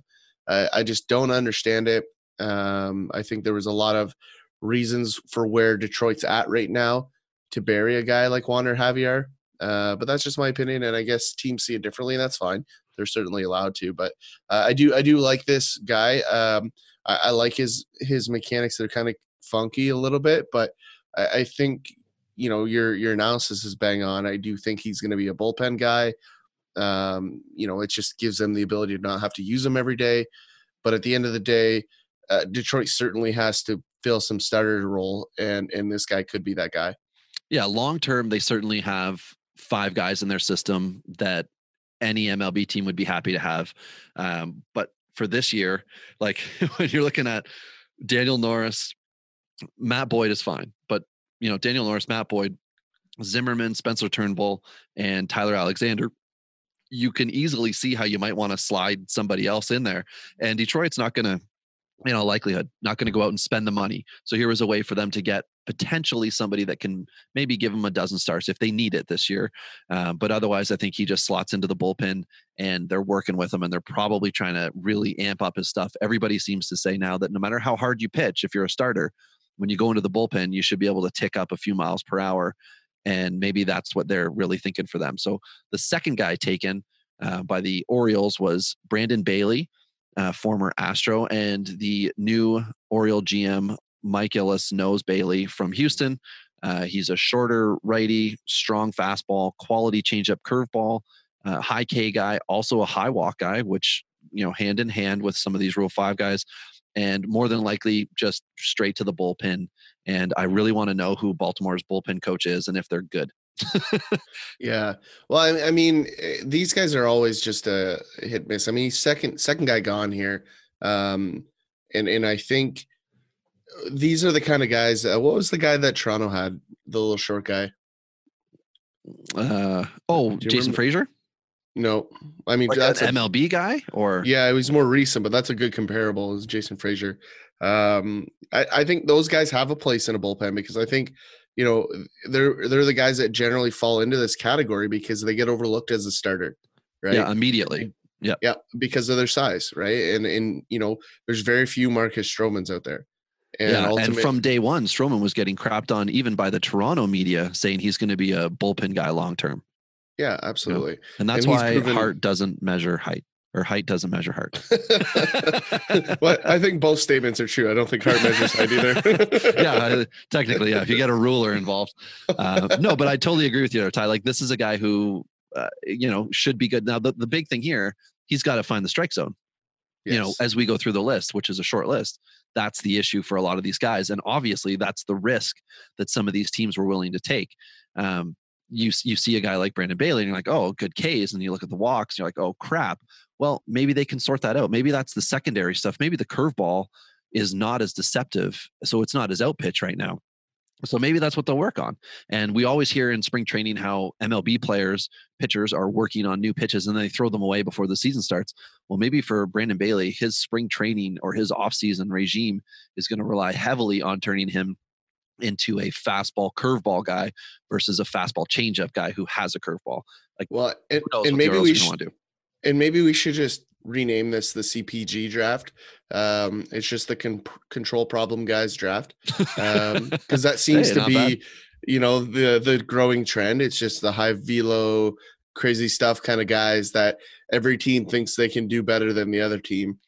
I, I just don't understand it. Um, I think there was a lot of reasons for where Detroit's at right now to bury a guy like Wander Javier. Uh, but that's just my opinion, and I guess teams see it differently, and that's fine. They're certainly allowed to. But uh, I do, I do like this guy. Um, I, I like his his mechanics. They're kind of funky a little bit, but I, I think you know your your analysis is bang on. I do think he's going to be a bullpen guy. Um, you know, it just gives them the ability to not have to use him every day. But at the end of the day, uh, Detroit certainly has to fill some starter role, and and this guy could be that guy. Yeah, long term, they certainly have five guys in their system that any MLB team would be happy to have. Um, but for this year, like when you're looking at Daniel Norris, Matt Boyd is fine, but you know Daniel Norris, Matt Boyd, Zimmermann, Spencer Turnbull, and Tyler Alexander. You can easily see how you might want to slide somebody else in there, and Detroit's not going to in all likelihood, not going to go out and spend the money. So here was a way for them to get potentially somebody that can maybe give them a dozen stars if they need it this year. Uh, but otherwise, I think he just slots into the bullpen and they're working with him and they're probably trying to really amp up his stuff. Everybody seems to say now that no matter how hard you pitch, if you're a starter, when you go into the bullpen, you should be able to tick up a few miles per hour. And maybe that's what they're really thinking for them. So the second guy taken uh, by the Orioles was Brandon Bailey uh, former Astro, and the new Oriole GM, Mike Elias, knows Bailey from Houston. Uh, he's a shorter righty, strong fastball, quality changeup curveball, uh, high K guy, also a high walk guy, which, you know, hand in hand with some of these Rule 5 guys, and more than likely just straight to the bullpen. And I really want to know who Baltimore's bullpen coach is and if they're good yeah. Well, I, I, mean, eh, these guys are always just a hit miss. I mean, second second guy gone here, um, and and I think uh, these are the kind of guys. Uh, what was the guy that Toronto had? The little short guy. Uh oh, Jason? Frasor. No, I mean like that's an a, MLB guy, or yeah, it was more recent, but that's a good comparable. Is Jason Frasor? Um, I, I think those guys have a place in a bullpen because I think you know they're they're the guys that generally fall into this category because they get overlooked as a starter right yeah immediately yeah yeah because of their size right and and you know there's very few marcus stromans out there and yeah, and from day one, Stroman was getting crapped on even by the Toronto media, saying he's going to be a bullpen guy long term. Yeah, absolutely. You know? And that's and why proven... heart doesn't measure height or height doesn't measure heart. well, I think both statements are true. I don't think heart measures height either. yeah, technically, yeah. If you get a ruler involved, uh, no. But I totally agree with you, Ty. Like this is a guy who, uh, you know, should be good. Now, the, the big thing here, he's got to find the strike zone. Yes. You know, as we go through the list, which is a short list, that's the issue for a lot of these guys, and obviously, that's the risk that some of these teams were willing to take. Um, you you see a guy like Brandon Bailey, and you're like, oh, good K's, and you look at the walks, and you're like, oh crap. Well, maybe they can sort that out. Maybe that's the secondary stuff. Maybe the curveball is not as deceptive, so it's not as out pitch right now. So maybe that's what they'll work on. And we always hear in spring training how MLB players, pitchers are working on new pitches and they throw them away before the season starts. Well, maybe for Brandon Bailey, his spring training or his offseason regime is going to rely heavily on turning him into a fastball curveball guy versus a fastball changeup guy who has a curveball. Like, well, and, and maybe we should, do. and maybe we should just rename this the CPG draft. Um, it's just the con- control problem guys draft Um because um, that seems hey, to be, bad. you know, the the growing trend. It's just the high velo, crazy stuff kind of guys that every team thinks they can do better than the other team.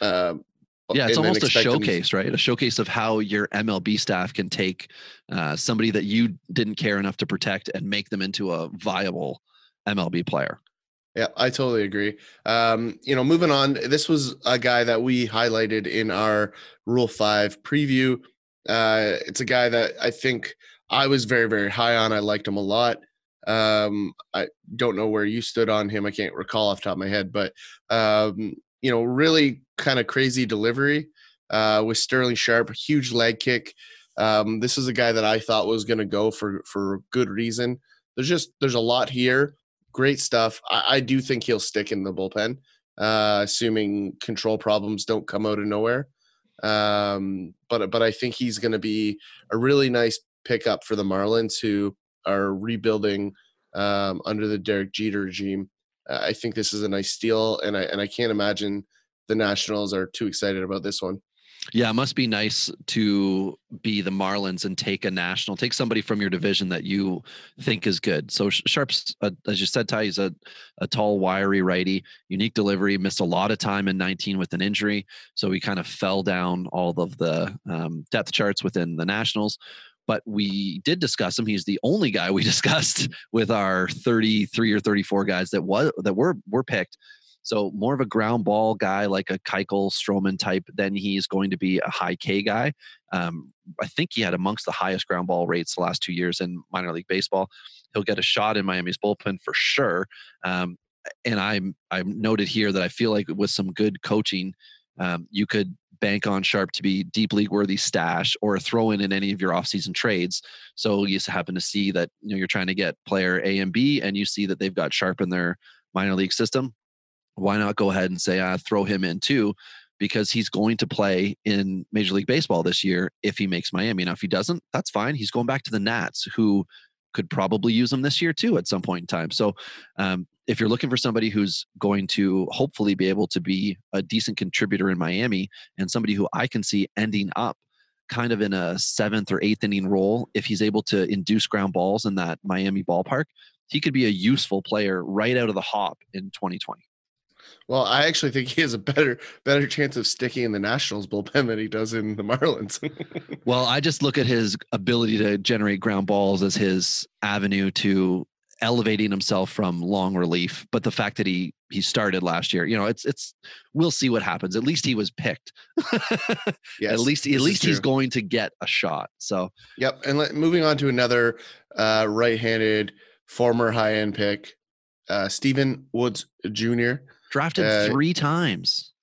Um, yeah, it's almost a showcase, right? A showcase of how your MLB staff can take uh, somebody that you didn't care enough to protect and make them into a viable MLB player. Yeah, I totally agree. Um, you know, moving on, this was a guy that we highlighted in our Rule 5 preview. Uh, it's a guy that I think I was very, very high on. I liked him a lot. Um, I don't know where you stood on him. I can't recall off top of my head, but um, you know, really kind of crazy delivery uh, with Sterling Sharp, huge leg kick. Um, this is a guy that I thought was going to go for for good reason. There's just there's a lot here, great stuff. I, I do think he'll stick in the bullpen, uh, assuming control problems don't come out of nowhere. Um, but but I think he's going to be a really nice pickup for the Marlins, who are rebuilding um, under the Derek Jeter regime. I think this is a nice steal, and I and I can't imagine the Nationals are too excited about this one. Yeah, it must be nice to be the Marlins and take a national, take somebody from your division that you think is good. So Sharp's, uh, as you said, Ty, he's a, a tall, wiry righty, unique delivery, missed a lot of time in 19 with an injury. So he kind of fell down all of the um, depth charts within the Nationals but we did discuss him. He's the only guy we discussed with our 33 or 34 guys that was that were were picked. So more of a ground ball guy, like a Keuchel Stroman type, than he's going to be a high K guy. Um, I think he had amongst the highest ground ball rates the last two years in minor league baseball. He'll get a shot in Miami's bullpen for sure. Um, and I'm I'm noted here that I feel like with some good coaching, um, you could bank on Sharp to be deep league worthy stash or throw in in any of your offseason trades. So you just happen to see that you know you're trying to get player A and B, and you see that they've got Sharp in their minor league system. Why not go ahead and say, uh, throw him in too? because he's going to play in Major League Baseball this year if he makes Miami. Now, if he doesn't, that's fine. He's going back to the Nats, who could probably use him this year too at some point in time. So, um, if you're looking for somebody who's going to hopefully be able to be a decent contributor in Miami and somebody who I can see ending up kind of in a seventh or eighth inning role, if he's able to induce ground balls in that Miami ballpark, he could be a useful player right out of the hop in 2020. Well, I actually think he has a better better chance of sticking in the Nationals bullpen than he does in the Marlins. well, I just look at his ability to generate ground balls as his avenue to elevating himself from long relief. But the fact that he he started last year, you know, it's it's we'll see what happens. At least he was picked. yes, at least at least he's going to get a shot. So yep. And let, moving on to another uh, right-handed former high-end pick, uh, Stephen Woods Jr. Drafted uh, three times.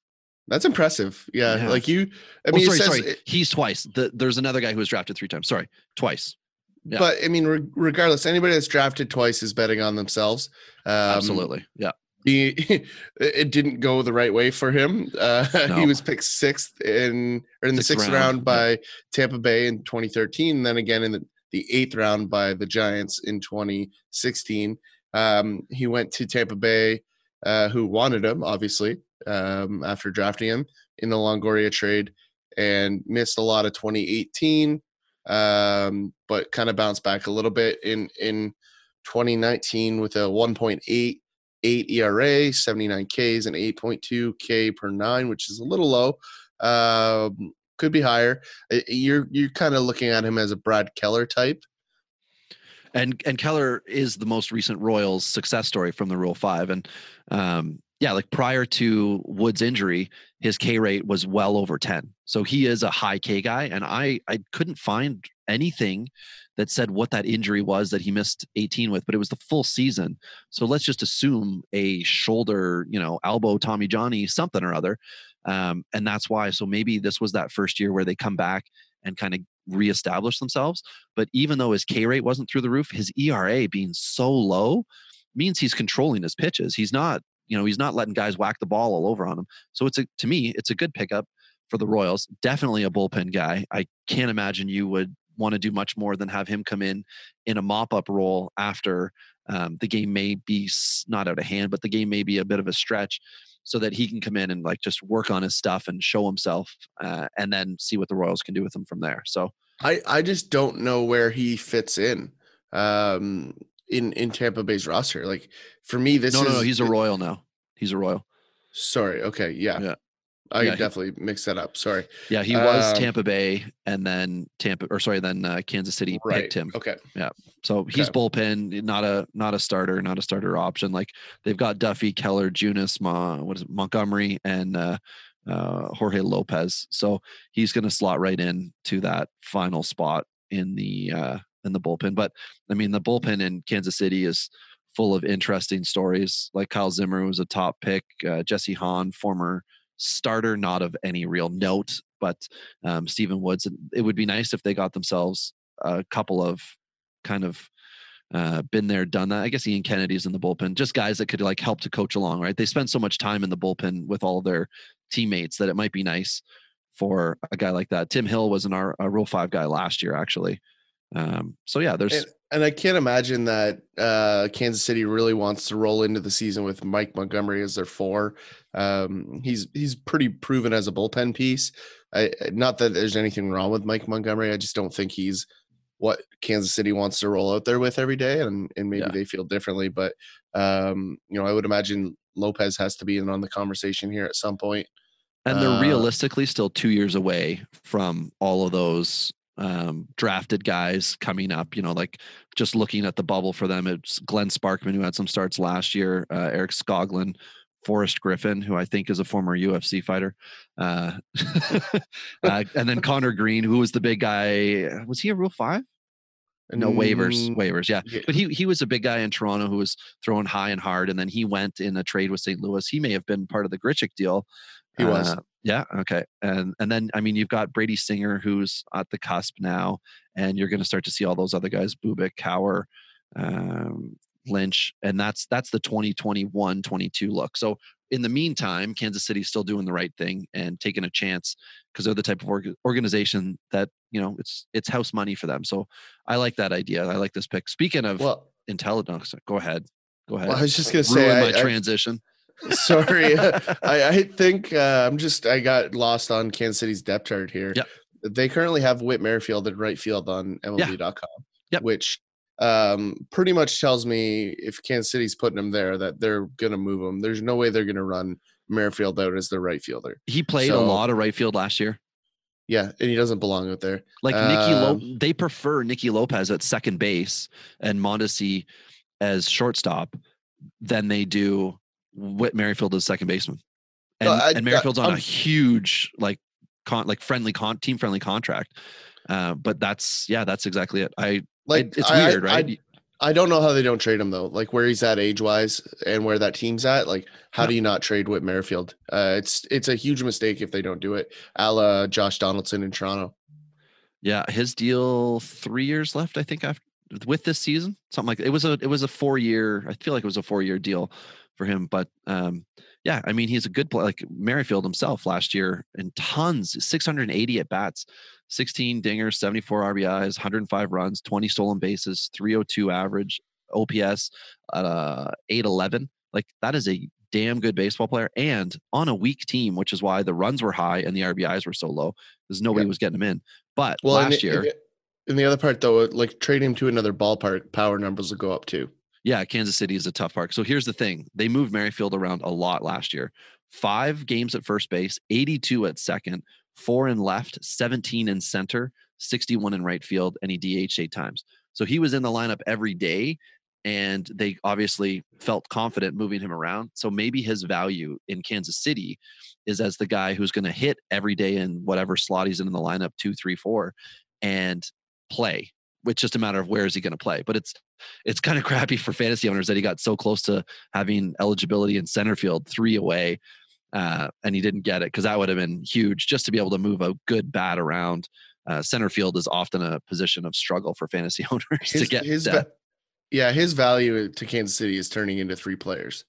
That's impressive. Yeah, yeah. like you. I mean, oh, sorry, sorry. It, He's twice. The, there's another guy who was drafted three times. Sorry, twice. Yeah. But I mean, re- regardless, anybody that's drafted twice is betting on themselves. Um, Absolutely. Yeah. He, it didn't go the right way for him. Uh, no. He was picked sixth in or in the sixth round, round by yeah. Tampa Bay in 2013, and then again in the, the eighth round by the Giants in 2016. Um, he went to Tampa Bay, uh, who wanted him, obviously, um, after drafting him in the Longoria trade, and missed a lot of 2018 um, but kind of bounced back a little bit in in 2019 with a 1.88 ERA, 79 Ks, and 8.2 K per nine, which is a little low. Um, could be higher. You're you're kind of looking at him as a Brad Keller type. And and Keller is the most recent Royals success story from the Rule Five, and um, yeah, like prior to Wood's injury, his K rate was well over 10. So he is a high K guy. And I, I couldn't find anything that said what that injury was that he missed 18 with, but it was the full season. So let's just assume a shoulder, you know, elbow, Tommy Johnny, something or other. Um, and that's why. So maybe this was that first year where they come back and kind of reestablish themselves. But even though his K rate wasn't through the roof, his ERA being so low means he's controlling his pitches. He's not you know, he's not letting guys whack the ball all over on him. So it's a to me, it's a good pickup for the Royals. Definitely a bullpen guy. I can't imagine you would want to do much more than have him come in in a mop up role after um, the game may be not out of hand, but the game may be a bit of a stretch so that he can come in and like just work on his stuff and show himself uh, and then see what the Royals can do with him from there. So I, I just don't know where he fits in. Um, in in Tampa Bay's roster. Like for me, this no, is, no, no. He's a Royal now. He's a Royal. Sorry. Okay. Yeah. Yeah. I yeah, definitely he, mixed that up. Sorry. Yeah, he was um, Tampa Bay, and then Tampa, or sorry, then uh, Kansas City right. picked him. Okay. Yeah. So he's okay. bullpen, not a not a starter, not a starter option. Like they've got Duffy, Keller, Junis, Ma, what is it, Montgomery, and uh, uh, Jorge Lopez. So he's going to slot right in to that final spot in the uh, in the bullpen. But I mean, the bullpen in Kansas City is full of interesting stories. Like Kyle Zimmer was a top pick, uh, Jesse Hahn, former starter, not of any real note, but um, Stephen Woods. It would be nice if they got themselves a couple of kind of uh, been there, done that. I guess Ian Kennedy's in the bullpen, just guys that could like help to coach along, right? They spend so much time in the bullpen with all their teammates that it might be nice for a guy like that. Tim Hill was an our Rule Five guy last year, actually. Um, so yeah, there's and, and, I can't imagine that uh, Kansas City really wants to roll into the season with Mike Montgomery as their four. Um, he's he's pretty proven as a bullpen piece. I, not that there's anything wrong with Mike Montgomery. I just don't think he's what Kansas City wants to roll out there with every day, and and maybe yeah. they feel differently. But um, you know, I would imagine Lopez has to be in on the conversation here at some point. And they're uh, realistically still two years away from all of those um, drafted guys coming up. You know, like just looking at the bubble for them, it's Glenn Sparkman who had some starts last year, uh, Eric Skoglund, Forrest Griffin, who I think is a former UFC fighter, uh, uh, and then Conner Greene, who was the big guy. Was he a Rule Five? No waivers, mm, waivers, yeah. yeah. But he he was a big guy in Toronto who was throwing high and hard, and then he went in a trade with St. Louis. He may have been part of the Grichuk deal. He was. Yeah. Okay. And and then I mean you've got Brady Singer who's at the cusp now, and you're going to start to see all those other guys: Bubic, Kowar, um, Lynch, and that's that's the 2021-22 look. So in the meantime, Kansas City's still doing the right thing and taking a chance because they're the type of org- organization that you know it's it's house money for them. So I like that idea. I like this pick. Speaking of Well, intelligence, go ahead, go ahead. well, I was just gonna Ruin say, my I, I- transition. Sorry, I, I think uh, I'm just I got lost on Kansas City's depth chart here. Yep. They currently have Whit Merrifield at right field on MLB.com, Yep. which um, pretty much tells me if Kansas City's putting him there that they're gonna move him. There's no way they're gonna run Merrifield out as their right fielder. He played a lot of right field last year. Yeah, and he doesn't belong out there. Like Nicky, Lo- Um, they prefer Nicky Lopez at second base and Mondesi as shortstop than they do Whit Merrifield as second baseman. And, Well, I- and Merrifield's on I'm- a huge like con like friendly con team friendly contract. Uh, but that's yeah, that's exactly it. I Like it- it's I- I- weird, right? I, I don't know how they don't trade him though. Like where he's at age wise and where that team's at. Like how Yeah. do you not trade Whit Merrifield? Uh, it's it's a huge mistake if they don't do it. A la Josh Donaldson in Toronto. Yeah, his deal three years left, I think, after with this season, something like it was a it was a four year. I feel like it was a four year deal for him, but um, yeah, I mean he's a good player. Like Merrifield himself last year, and tons, six hundred and eighty at bats, sixteen dingers, seventy four RBIs, one hundred and five runs, twenty stolen bases, three hundred two average, OPS, uh, eight eleven. Like that is a damn good baseball player, and on a weak team, which is why the runs were high and the RBIs were so low, because nobody was getting him in. But Well, and last the- year, and the- and the other part though, like trade him to another ballpark, power numbers will go up too. Yeah, Kansas City is a tough park. So here's the thing: they moved Merrifield around a lot last year. Five games at first base, 82 at second, four in left, 17 in center, 61 in right field, and he DH'd eight times. So he was in the lineup every day, and they obviously felt confident moving him around. So maybe his value in Kansas City is as the guy who's going to hit every day in whatever slot he's in in the lineup, two, three, four, and play. It's just a matter of where is he going to play. But it's it's kind of crappy for fantasy owners that he got so close to having eligibility in center field, three away, uh, and he didn't get it because that would have been huge just to be able to move a good bat around. Uh, center field is often a position of struggle for fantasy owners to get. his depth. yeah, his value to Kansas City is turning into three players.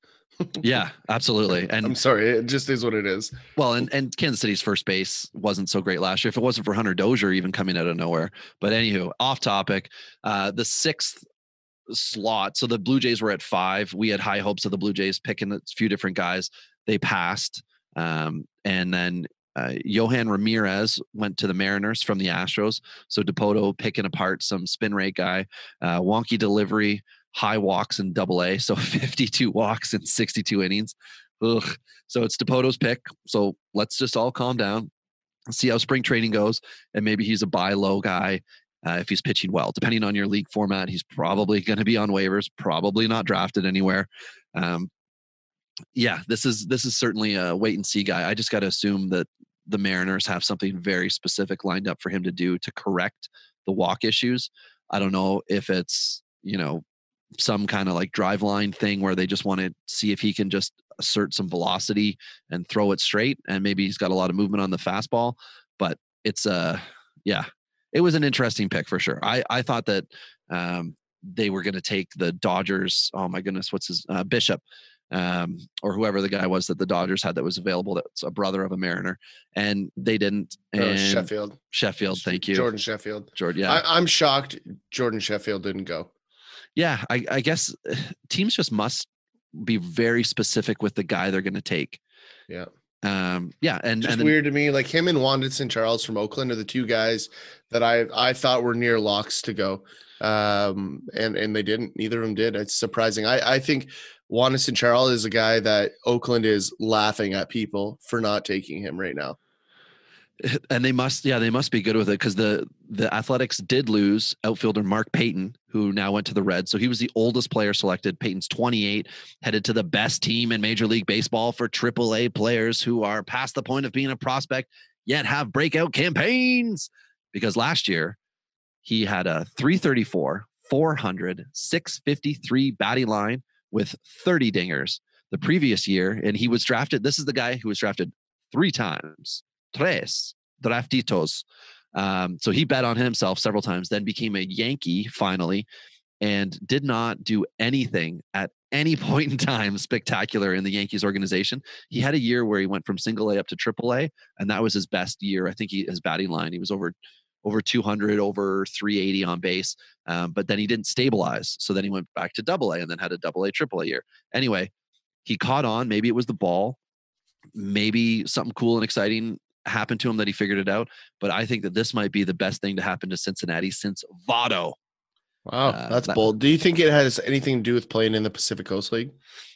Yeah, absolutely. And I'm sorry, it just is what it is. well, and, and Kansas City's first base wasn't so great last year. If it wasn't for Hunter Dozier even coming out of nowhere. But anywho, off topic. Uh, the sixth slot. So the Blue Jays were at five. We had high hopes of the Blue Jays picking a few different guys. They passed. Um, and then uh, Johan Ramirez went to the Mariners from the Astros. So Dipoto picking apart some spin rate guy, uh, wonky delivery, high walks in double A. So 52 walks in 62 innings. Ugh. So it's Dipoto's pick. So let's just all calm down, see how spring training goes, and maybe he's a buy low guy uh, if he's pitching well. Depending on your league format, he's probably going to be on waivers, probably not drafted anywhere. Um, yeah, this is this is certainly a wait and see guy. I just got to assume that the Mariners have something very specific lined up for him to do to correct the walk issues. I don't know if it's you know some kind of like Driveline thing where they just want to see if he can just assert some velocity and throw it straight and maybe he's got a lot of movement on the fastball but it's uh yeah it was an interesting pick for sure i i thought that um they were going to take the dodgers oh my goodness what's his uh, bishop um or whoever the guy was that the dodgers had that was available that's a brother of a mariner and they didn't Uh, and Sheffield. sheffield thank you Jordan Sheffield. jordan yeah I, I'm shocked Jordan Sheffield didn't go. Yeah I, I guess uh, teams just must be very specific with the guy they're going to take Yeah. um yeah and Just and then, weird to me. Like him and Wandisson Charles from Oakland are the two guys that I I thought were near locks to go. Um and and they didn't. Neither of them did. It's surprising. I I think Wandisson Charles is a guy that Oakland is laughing at people for not taking him right now. And they must yeah they must be good with it because the the athletics did lose outfielder mark payton who now went to the reds. So he was the oldest player selected. Payton's 28 headed to the best team in major league baseball for aaa players who are past the point of being a prospect yet have breakout campaigns. Because last year he had a 334 400 653 batting line with 30 dingers. The previous year and he was drafted this is the guy who was drafted three times tres draftitos. Um, so he bet on himself several times, then became a Yankee finally, and did not do anything at any point in time spectacular in the Yankees organization. He had a year where he went from single A up to triple A, and that was his best year. I think he, his batting line, he was over over 200, over 380 on base. Um, but then he didn't stabilize. So then he went back to double A and then had a double A, triple A year. Anyway, he caught on. Maybe it was the ball. Maybe something cool and exciting happened to him that he figured it out. But I think that this might be the best thing to happen to Cincinnati since Votto. Wow, Uh, that's that- bold. Do you think it has anything to do with playing in the Pacific Coast League?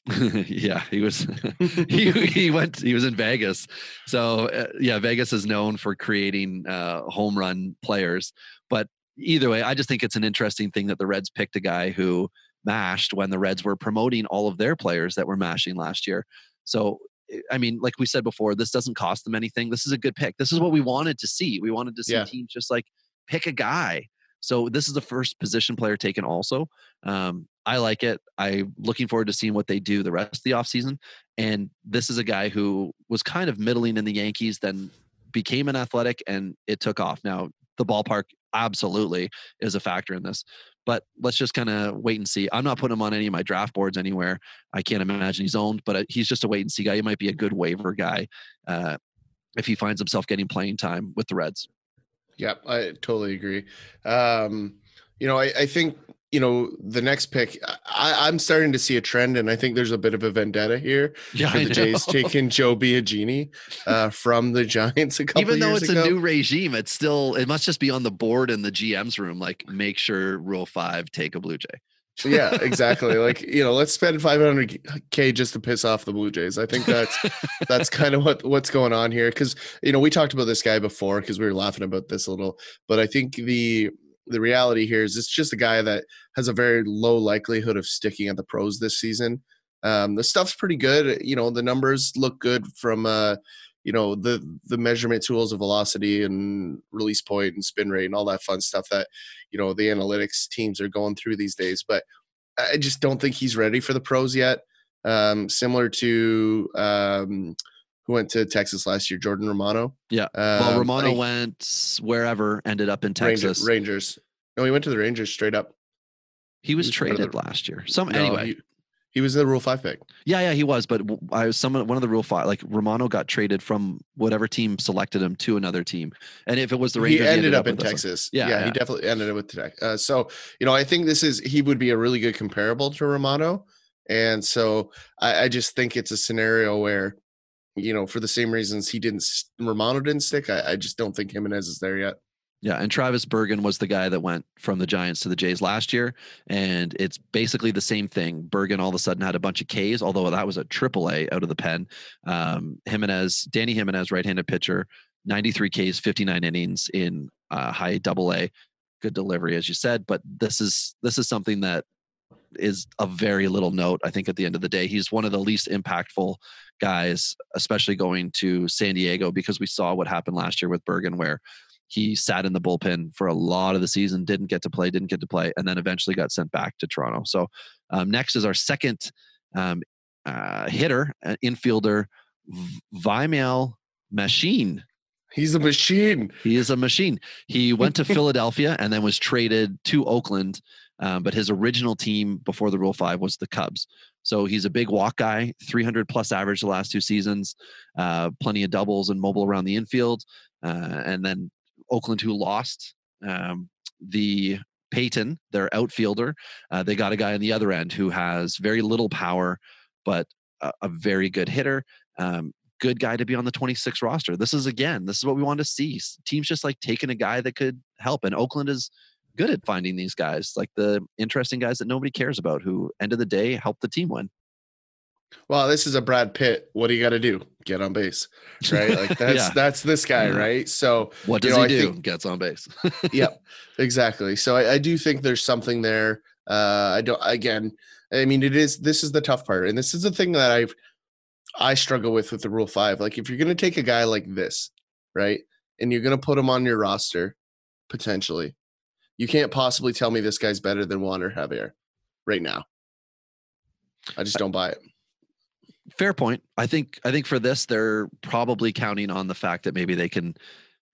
yeah, he was he he went he was in Vegas. So uh, yeah, Vegas is known for creating uh, home run players. But either way, I just think it's an interesting thing that the Reds picked a guy who mashed when the Reds were promoting all of their players that were mashing last year. So I- I mean, like we said before, this doesn't cost them anything. This is a good pick. This is what we wanted to see. We wanted to see Yeah. teams just like pick a guy. So this is the first position player taken also. Um, I like it. I'm looking forward to seeing what they do the rest of the offseason. And this is a guy who was kind of middling in the Yankees, then became an athletic and it took off. Now, the ballpark absolutely is a factor in this. But let's just kind of wait and see. I'm not putting him on any of my draft boards anywhere. I can't imagine he's owned, but uh, he's just a wait and see guy. He might be a good waiver guy uh, if he finds himself getting playing time with the Reds. Yep, I totally agree. Um, you know, I, I think you know the next pick. I, I'm starting to see a trend, and I think there's a bit of a vendetta here Yeah, for the Jays taking Joe Biagini uh, from the Giants a couple even though it's ago. a new regime, it's still it must just be on the board in the GM's room. Like, make sure Rule Five take a Blue Jay. yeah, exactly. Like you know, let's spend 500k just to piss off the Blue Jays. I think that's that's kind of what what's going on here because you know we talked about this guy before because we were laughing about this a little, but I think the the reality here is it's just a guy that has a very low likelihood of sticking at the pros this season. Um, the stuff's pretty good. You know, the numbers look good from uh, you know the the measurement tools of velocity and release point and spin rate and all that fun stuff that you know the analytics teams are going through these days. But I just don't think he's ready for the pros yet. Um, similar to um, who went to Texas last year, Jordan Romano. Yeah. Well, Um, Romano I- went wherever, ended up in Texas. Rangers. No, he went to the Rangers straight up. he was he was traded the- last year. Some No, anyway. he, he was the Rule Five pick. yeah, yeah, he was. But I was some one of the Rule Five. Like Romano got traded from whatever team selected him to another team, and if it was the Rangers, he ended up, in. Texas. Yeah, Yeah, yeah. he definitely ended up with Texas. Uh, so you know, I think this is he would be a really good comparable to Romano, and so I, I just think it's a scenario where, you know, for the same reasons he didn't Romano didn't stick. I, I just don't think Jimenez is there yet. Yeah, and Travis Bergen was the guy that went from the Giants to the Jays last year, and it's basically the same thing. Bergen all of a sudden had a bunch of Ks, although that was a triple A out of the pen. Um, Jimenez, Danny Jimenez, right-handed pitcher, 93 Ks, 59 innings in uh, high double A. Good delivery, as you said, but this is this is something that is a very little note. I think at the end of the day, he's one of the least impactful guys, especially going to San Diego, because we saw what happened last year with Bergen, where he sat in the bullpen for a lot of the season, didn't get to play, didn't get to play, and then eventually got sent back to Toronto. So um, next is our second um, uh, hitter, uh, infielder, V- Vimael Machín. He's a machine. He is a machine. He went to Philadelphia and then was traded to Oakland. Um, but his original team before the Rule Five was the Cubs. So he's a big walk guy, 300 plus average the last two seasons, uh, plenty of doubles and mobile around the infield. Uh, and then Oakland, who lost um, the Payton, their outfielder, uh, they got a guy on the other end who has very little power, but a, a very good hitter. Um, good guy to be on the 26 roster. This is again, this is what we want to see. Teams just like taking a guy that could help, and Oakland is good at finding these guys, like the interesting guys that nobody cares about, who end of the day help the team win. Well, this is a Brad Pitt. What do you got to do? Get on base, right? Like that's Yeah. that's this guy, right? So What You does know, he I do? think- Gets on base. yep, exactly. So I, I do think there's something there. Uh, I don't. Again, I mean, it is. This is the tough part, and this is the thing that I've I struggle with with the Rule Five. Like, if you're going to take a guy like this, right, and you're going to put him on your roster, potentially, you can't possibly tell me this guy's better than Wander Javier right now. I just don't buy it. Fair point. I think I think for this, they're probably counting on the fact that maybe they can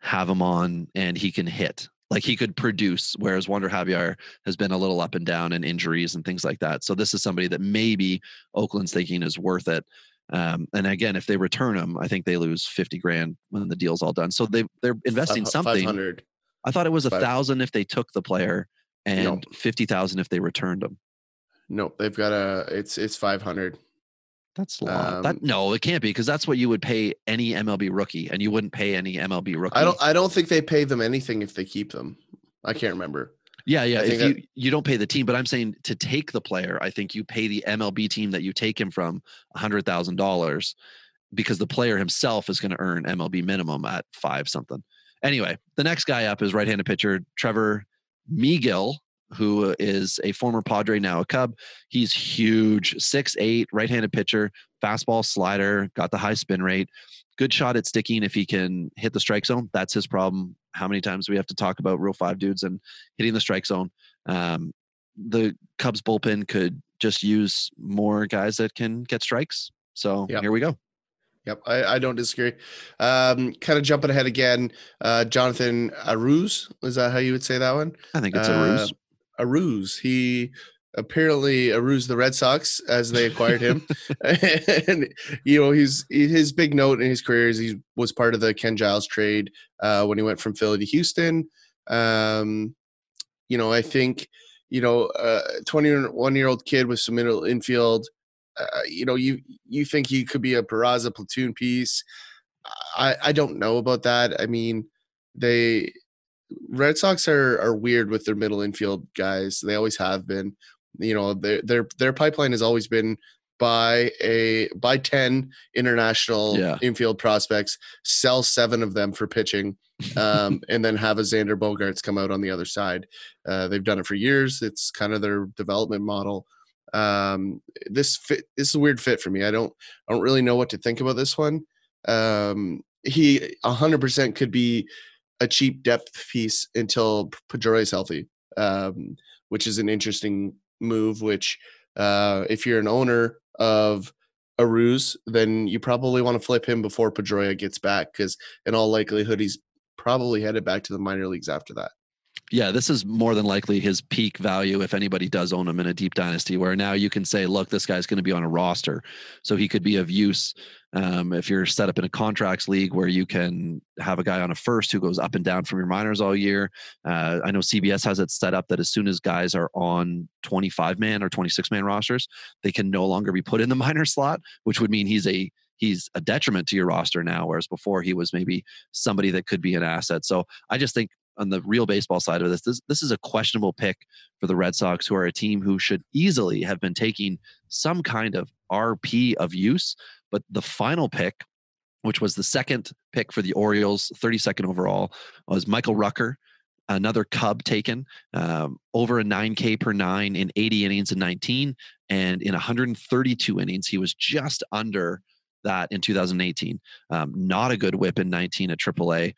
have him on and he can hit. like he could produce, whereas Wander Javier has been a little up and down and injuries and things like that. So this is somebody that maybe Oakland's thinking is worth it. Um, and again, if they return him, I think they lose fifty grand when the deal's all done. So they they're investing Five- something. 500. I thought it was a thousand if they took the player and fifty thousand if they returned him. No, they've got a. It's it's five hundred. That's a lot. Um, that no, it can't be because that's what you would pay any MLB rookie, and you wouldn't pay any MLB rookie. I don't. I don't think they pay them anything if they keep them. I can't remember. Yeah, yeah. If you that- you don't pay the team, but I'm saying to take the player, I think you pay the MLB team that you take him from a hundred thousand dollars because the player himself is going to earn MLB minimum at five something. Anyway, the next guy up is right-handed pitcher Trevor Megill, who is a former Padre, now a Cub. He's huge, six eight, right-handed pitcher, fastball slider, got the high spin rate. Good shot at sticking if he can hit the strike zone. That's his problem. How many times do we have to talk about Rule Five dudes and hitting the strike zone? Um, the Cubs bullpen could just use more guys that can get strikes. So Yep. here we go. Yep, I, I don't disagree. Um, kind of jumping ahead again. Uh, Jonathan Arauz, is that how you would say that one? I think it's a Uh, ruse. Aruz. He apparently Aruz the Red Sox as they acquired him, and you know he's his big note in his career is he was part of the Ken Giles trade uh, when he went from Philly to Houston. Um, you know, I think you know, a 21 year old kid with some middle infield. Uh, you know, you you think he could be a Peraza platoon piece. I I don't know about that. I mean, they Red Sox are are weird with their middle infield guys. They always have been. You know, their their their pipeline has always been buy a buy 10 international Yeah. infield prospects, sell seven of them for pitching, um, and then have a Xander Bogaerts come out on the other side. Uh, they've done it for years. It's kind of their development model. Um, this fit this is a weird fit for me. I don't I don't really know what to think about this one. Um, he 100% could be a cheap depth piece until Pedroia is healthy, um, which is an interesting move. Which, uh, if you're an owner of a ruse, then you probably want to flip him before Pedroia gets back, because in all likelihood, he's probably headed back to the minor leagues after that. Yeah, this is more than likely his peak value if anybody does own him in a deep dynasty, where now you can say, look, this guy's going to be on a roster. So he could be of use um, if you're set up in a contracts league where you can have a guy on a first who goes up and down from your minors all year. Uh, I know CBS has it set up that as soon as guys are on 25 man or 26 man rosters, they can no longer be put in the minor slot, which would mean he's a he's a detriment to your roster now, whereas before he was maybe somebody that could be an asset. So I just think on the real baseball side of this, this this is a questionable pick for the Red Sox, who are a team who should easily have been taking some kind of RP of use. But the final pick, which was the second pick for the Orioles, 32nd overall, was Michael Rucker, another Cub taken, um, over a 9K per nine in 80 innings in 19, and in 132 innings, he was just under that in 2018. Um, not a good whip in 19 at AAA,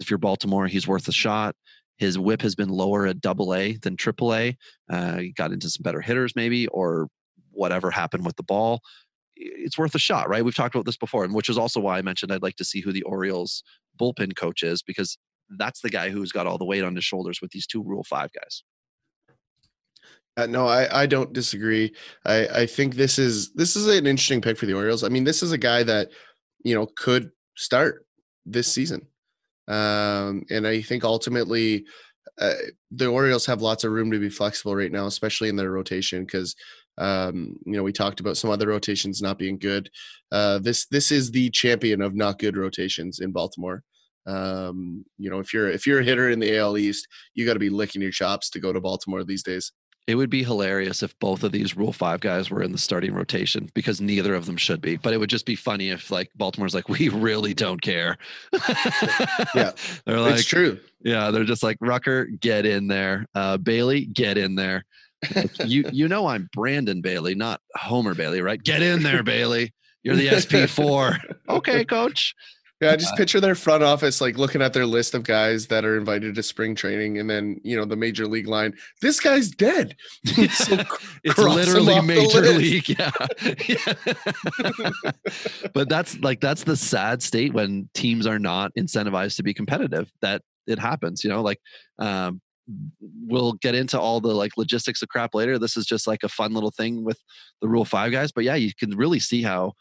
if you're Baltimore, he's worth a shot. His whip has been lower at double A than triple A. Uh, he got into some better hitters, maybe, or whatever happened with the ball. It's worth a shot, right? We've talked about this before, and which is also why I mentioned I'd like to see who the Orioles bullpen coach is because that's the guy who's got all the weight on his shoulders with these two Rule Five guys. Uh, no, I, I don't disagree. I, I think this is this is an interesting pick for the Orioles. I mean, this is a guy that you know could start this season, um, and I think ultimately uh, the Orioles have lots of room to be flexible right now, especially in their rotation because um, you know we talked about some other rotations not being good. Uh, this this is the champion of not good rotations in Baltimore. Um, you know, if you're if you're a hitter in the AL East, you got to be licking your chops to go to Baltimore these days. It would be hilarious if both of these Rule Five guys were in the starting rotation because neither of them should be. But it would just be funny if like Baltimore's like, we really don't care. Yeah, they're like, it's true. yeah, they're just like Rucker, get in there. Uh, Bailey, get in there. Like, you you know I'm Brandon Bailey, not Homer Bailey, right? Get in there, Bailey. You're the SP four. okay, coach. Yeah, I just picture their front office like looking at their list of guys that are invited to spring training, and then you know the major league line. This guy's dead. So it's literally major league yeah, Yeah. but that's like that's the sad state when teams are not incentivized to be competitive that it happens. You know, like um, we'll get into all the like logistics of crap later. This is just like a fun little thing with the Rule Five guys. But yeah, you can really see how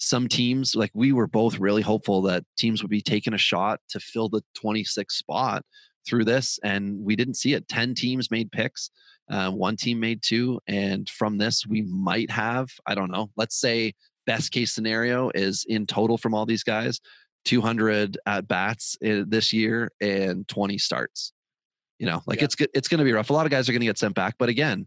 some teams, like we were both really hopeful that teams would be taking a shot to fill the 26th spot through this, and we didn't see it. Ten teams made picks. Uh, one team made two, and from this, we might have I don't know. Let's say best case scenario is in total from all these guys 200 at bats eh, this year and 20 starts you know like yeah. it's it's going to be rough a lot of guys are going to get sent back but again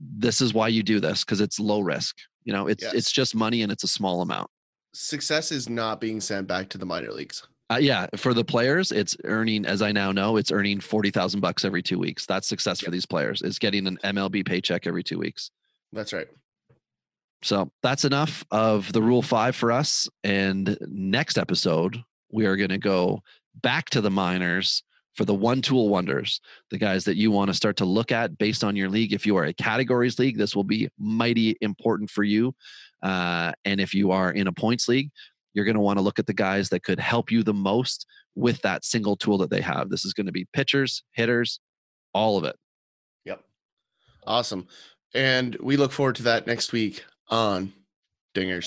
this is why you do this because it's low risk you know it's yes. it's just money and it's a small amount. Success is not being sent back to the minor leagues. Uh, yeah for the players it's earning as i now know it's earning 40000 bucks every two weeks. That's success for these players is getting an mlb paycheck every two weeks. That's right. So that's enough of the rule five for us. And next episode, we are going to go back to the minors for the one tool wonders, the guys that you want to start to look at based on your league. If you are a categories league, this will be mighty important for you. Uh, and if you are in a points league, you're going to want to look at the guys that could help you the most with that single tool that they have. This is going to be pitchers, hitters, all of it. Yep. Awesome. And we look forward to that next week on Dingers.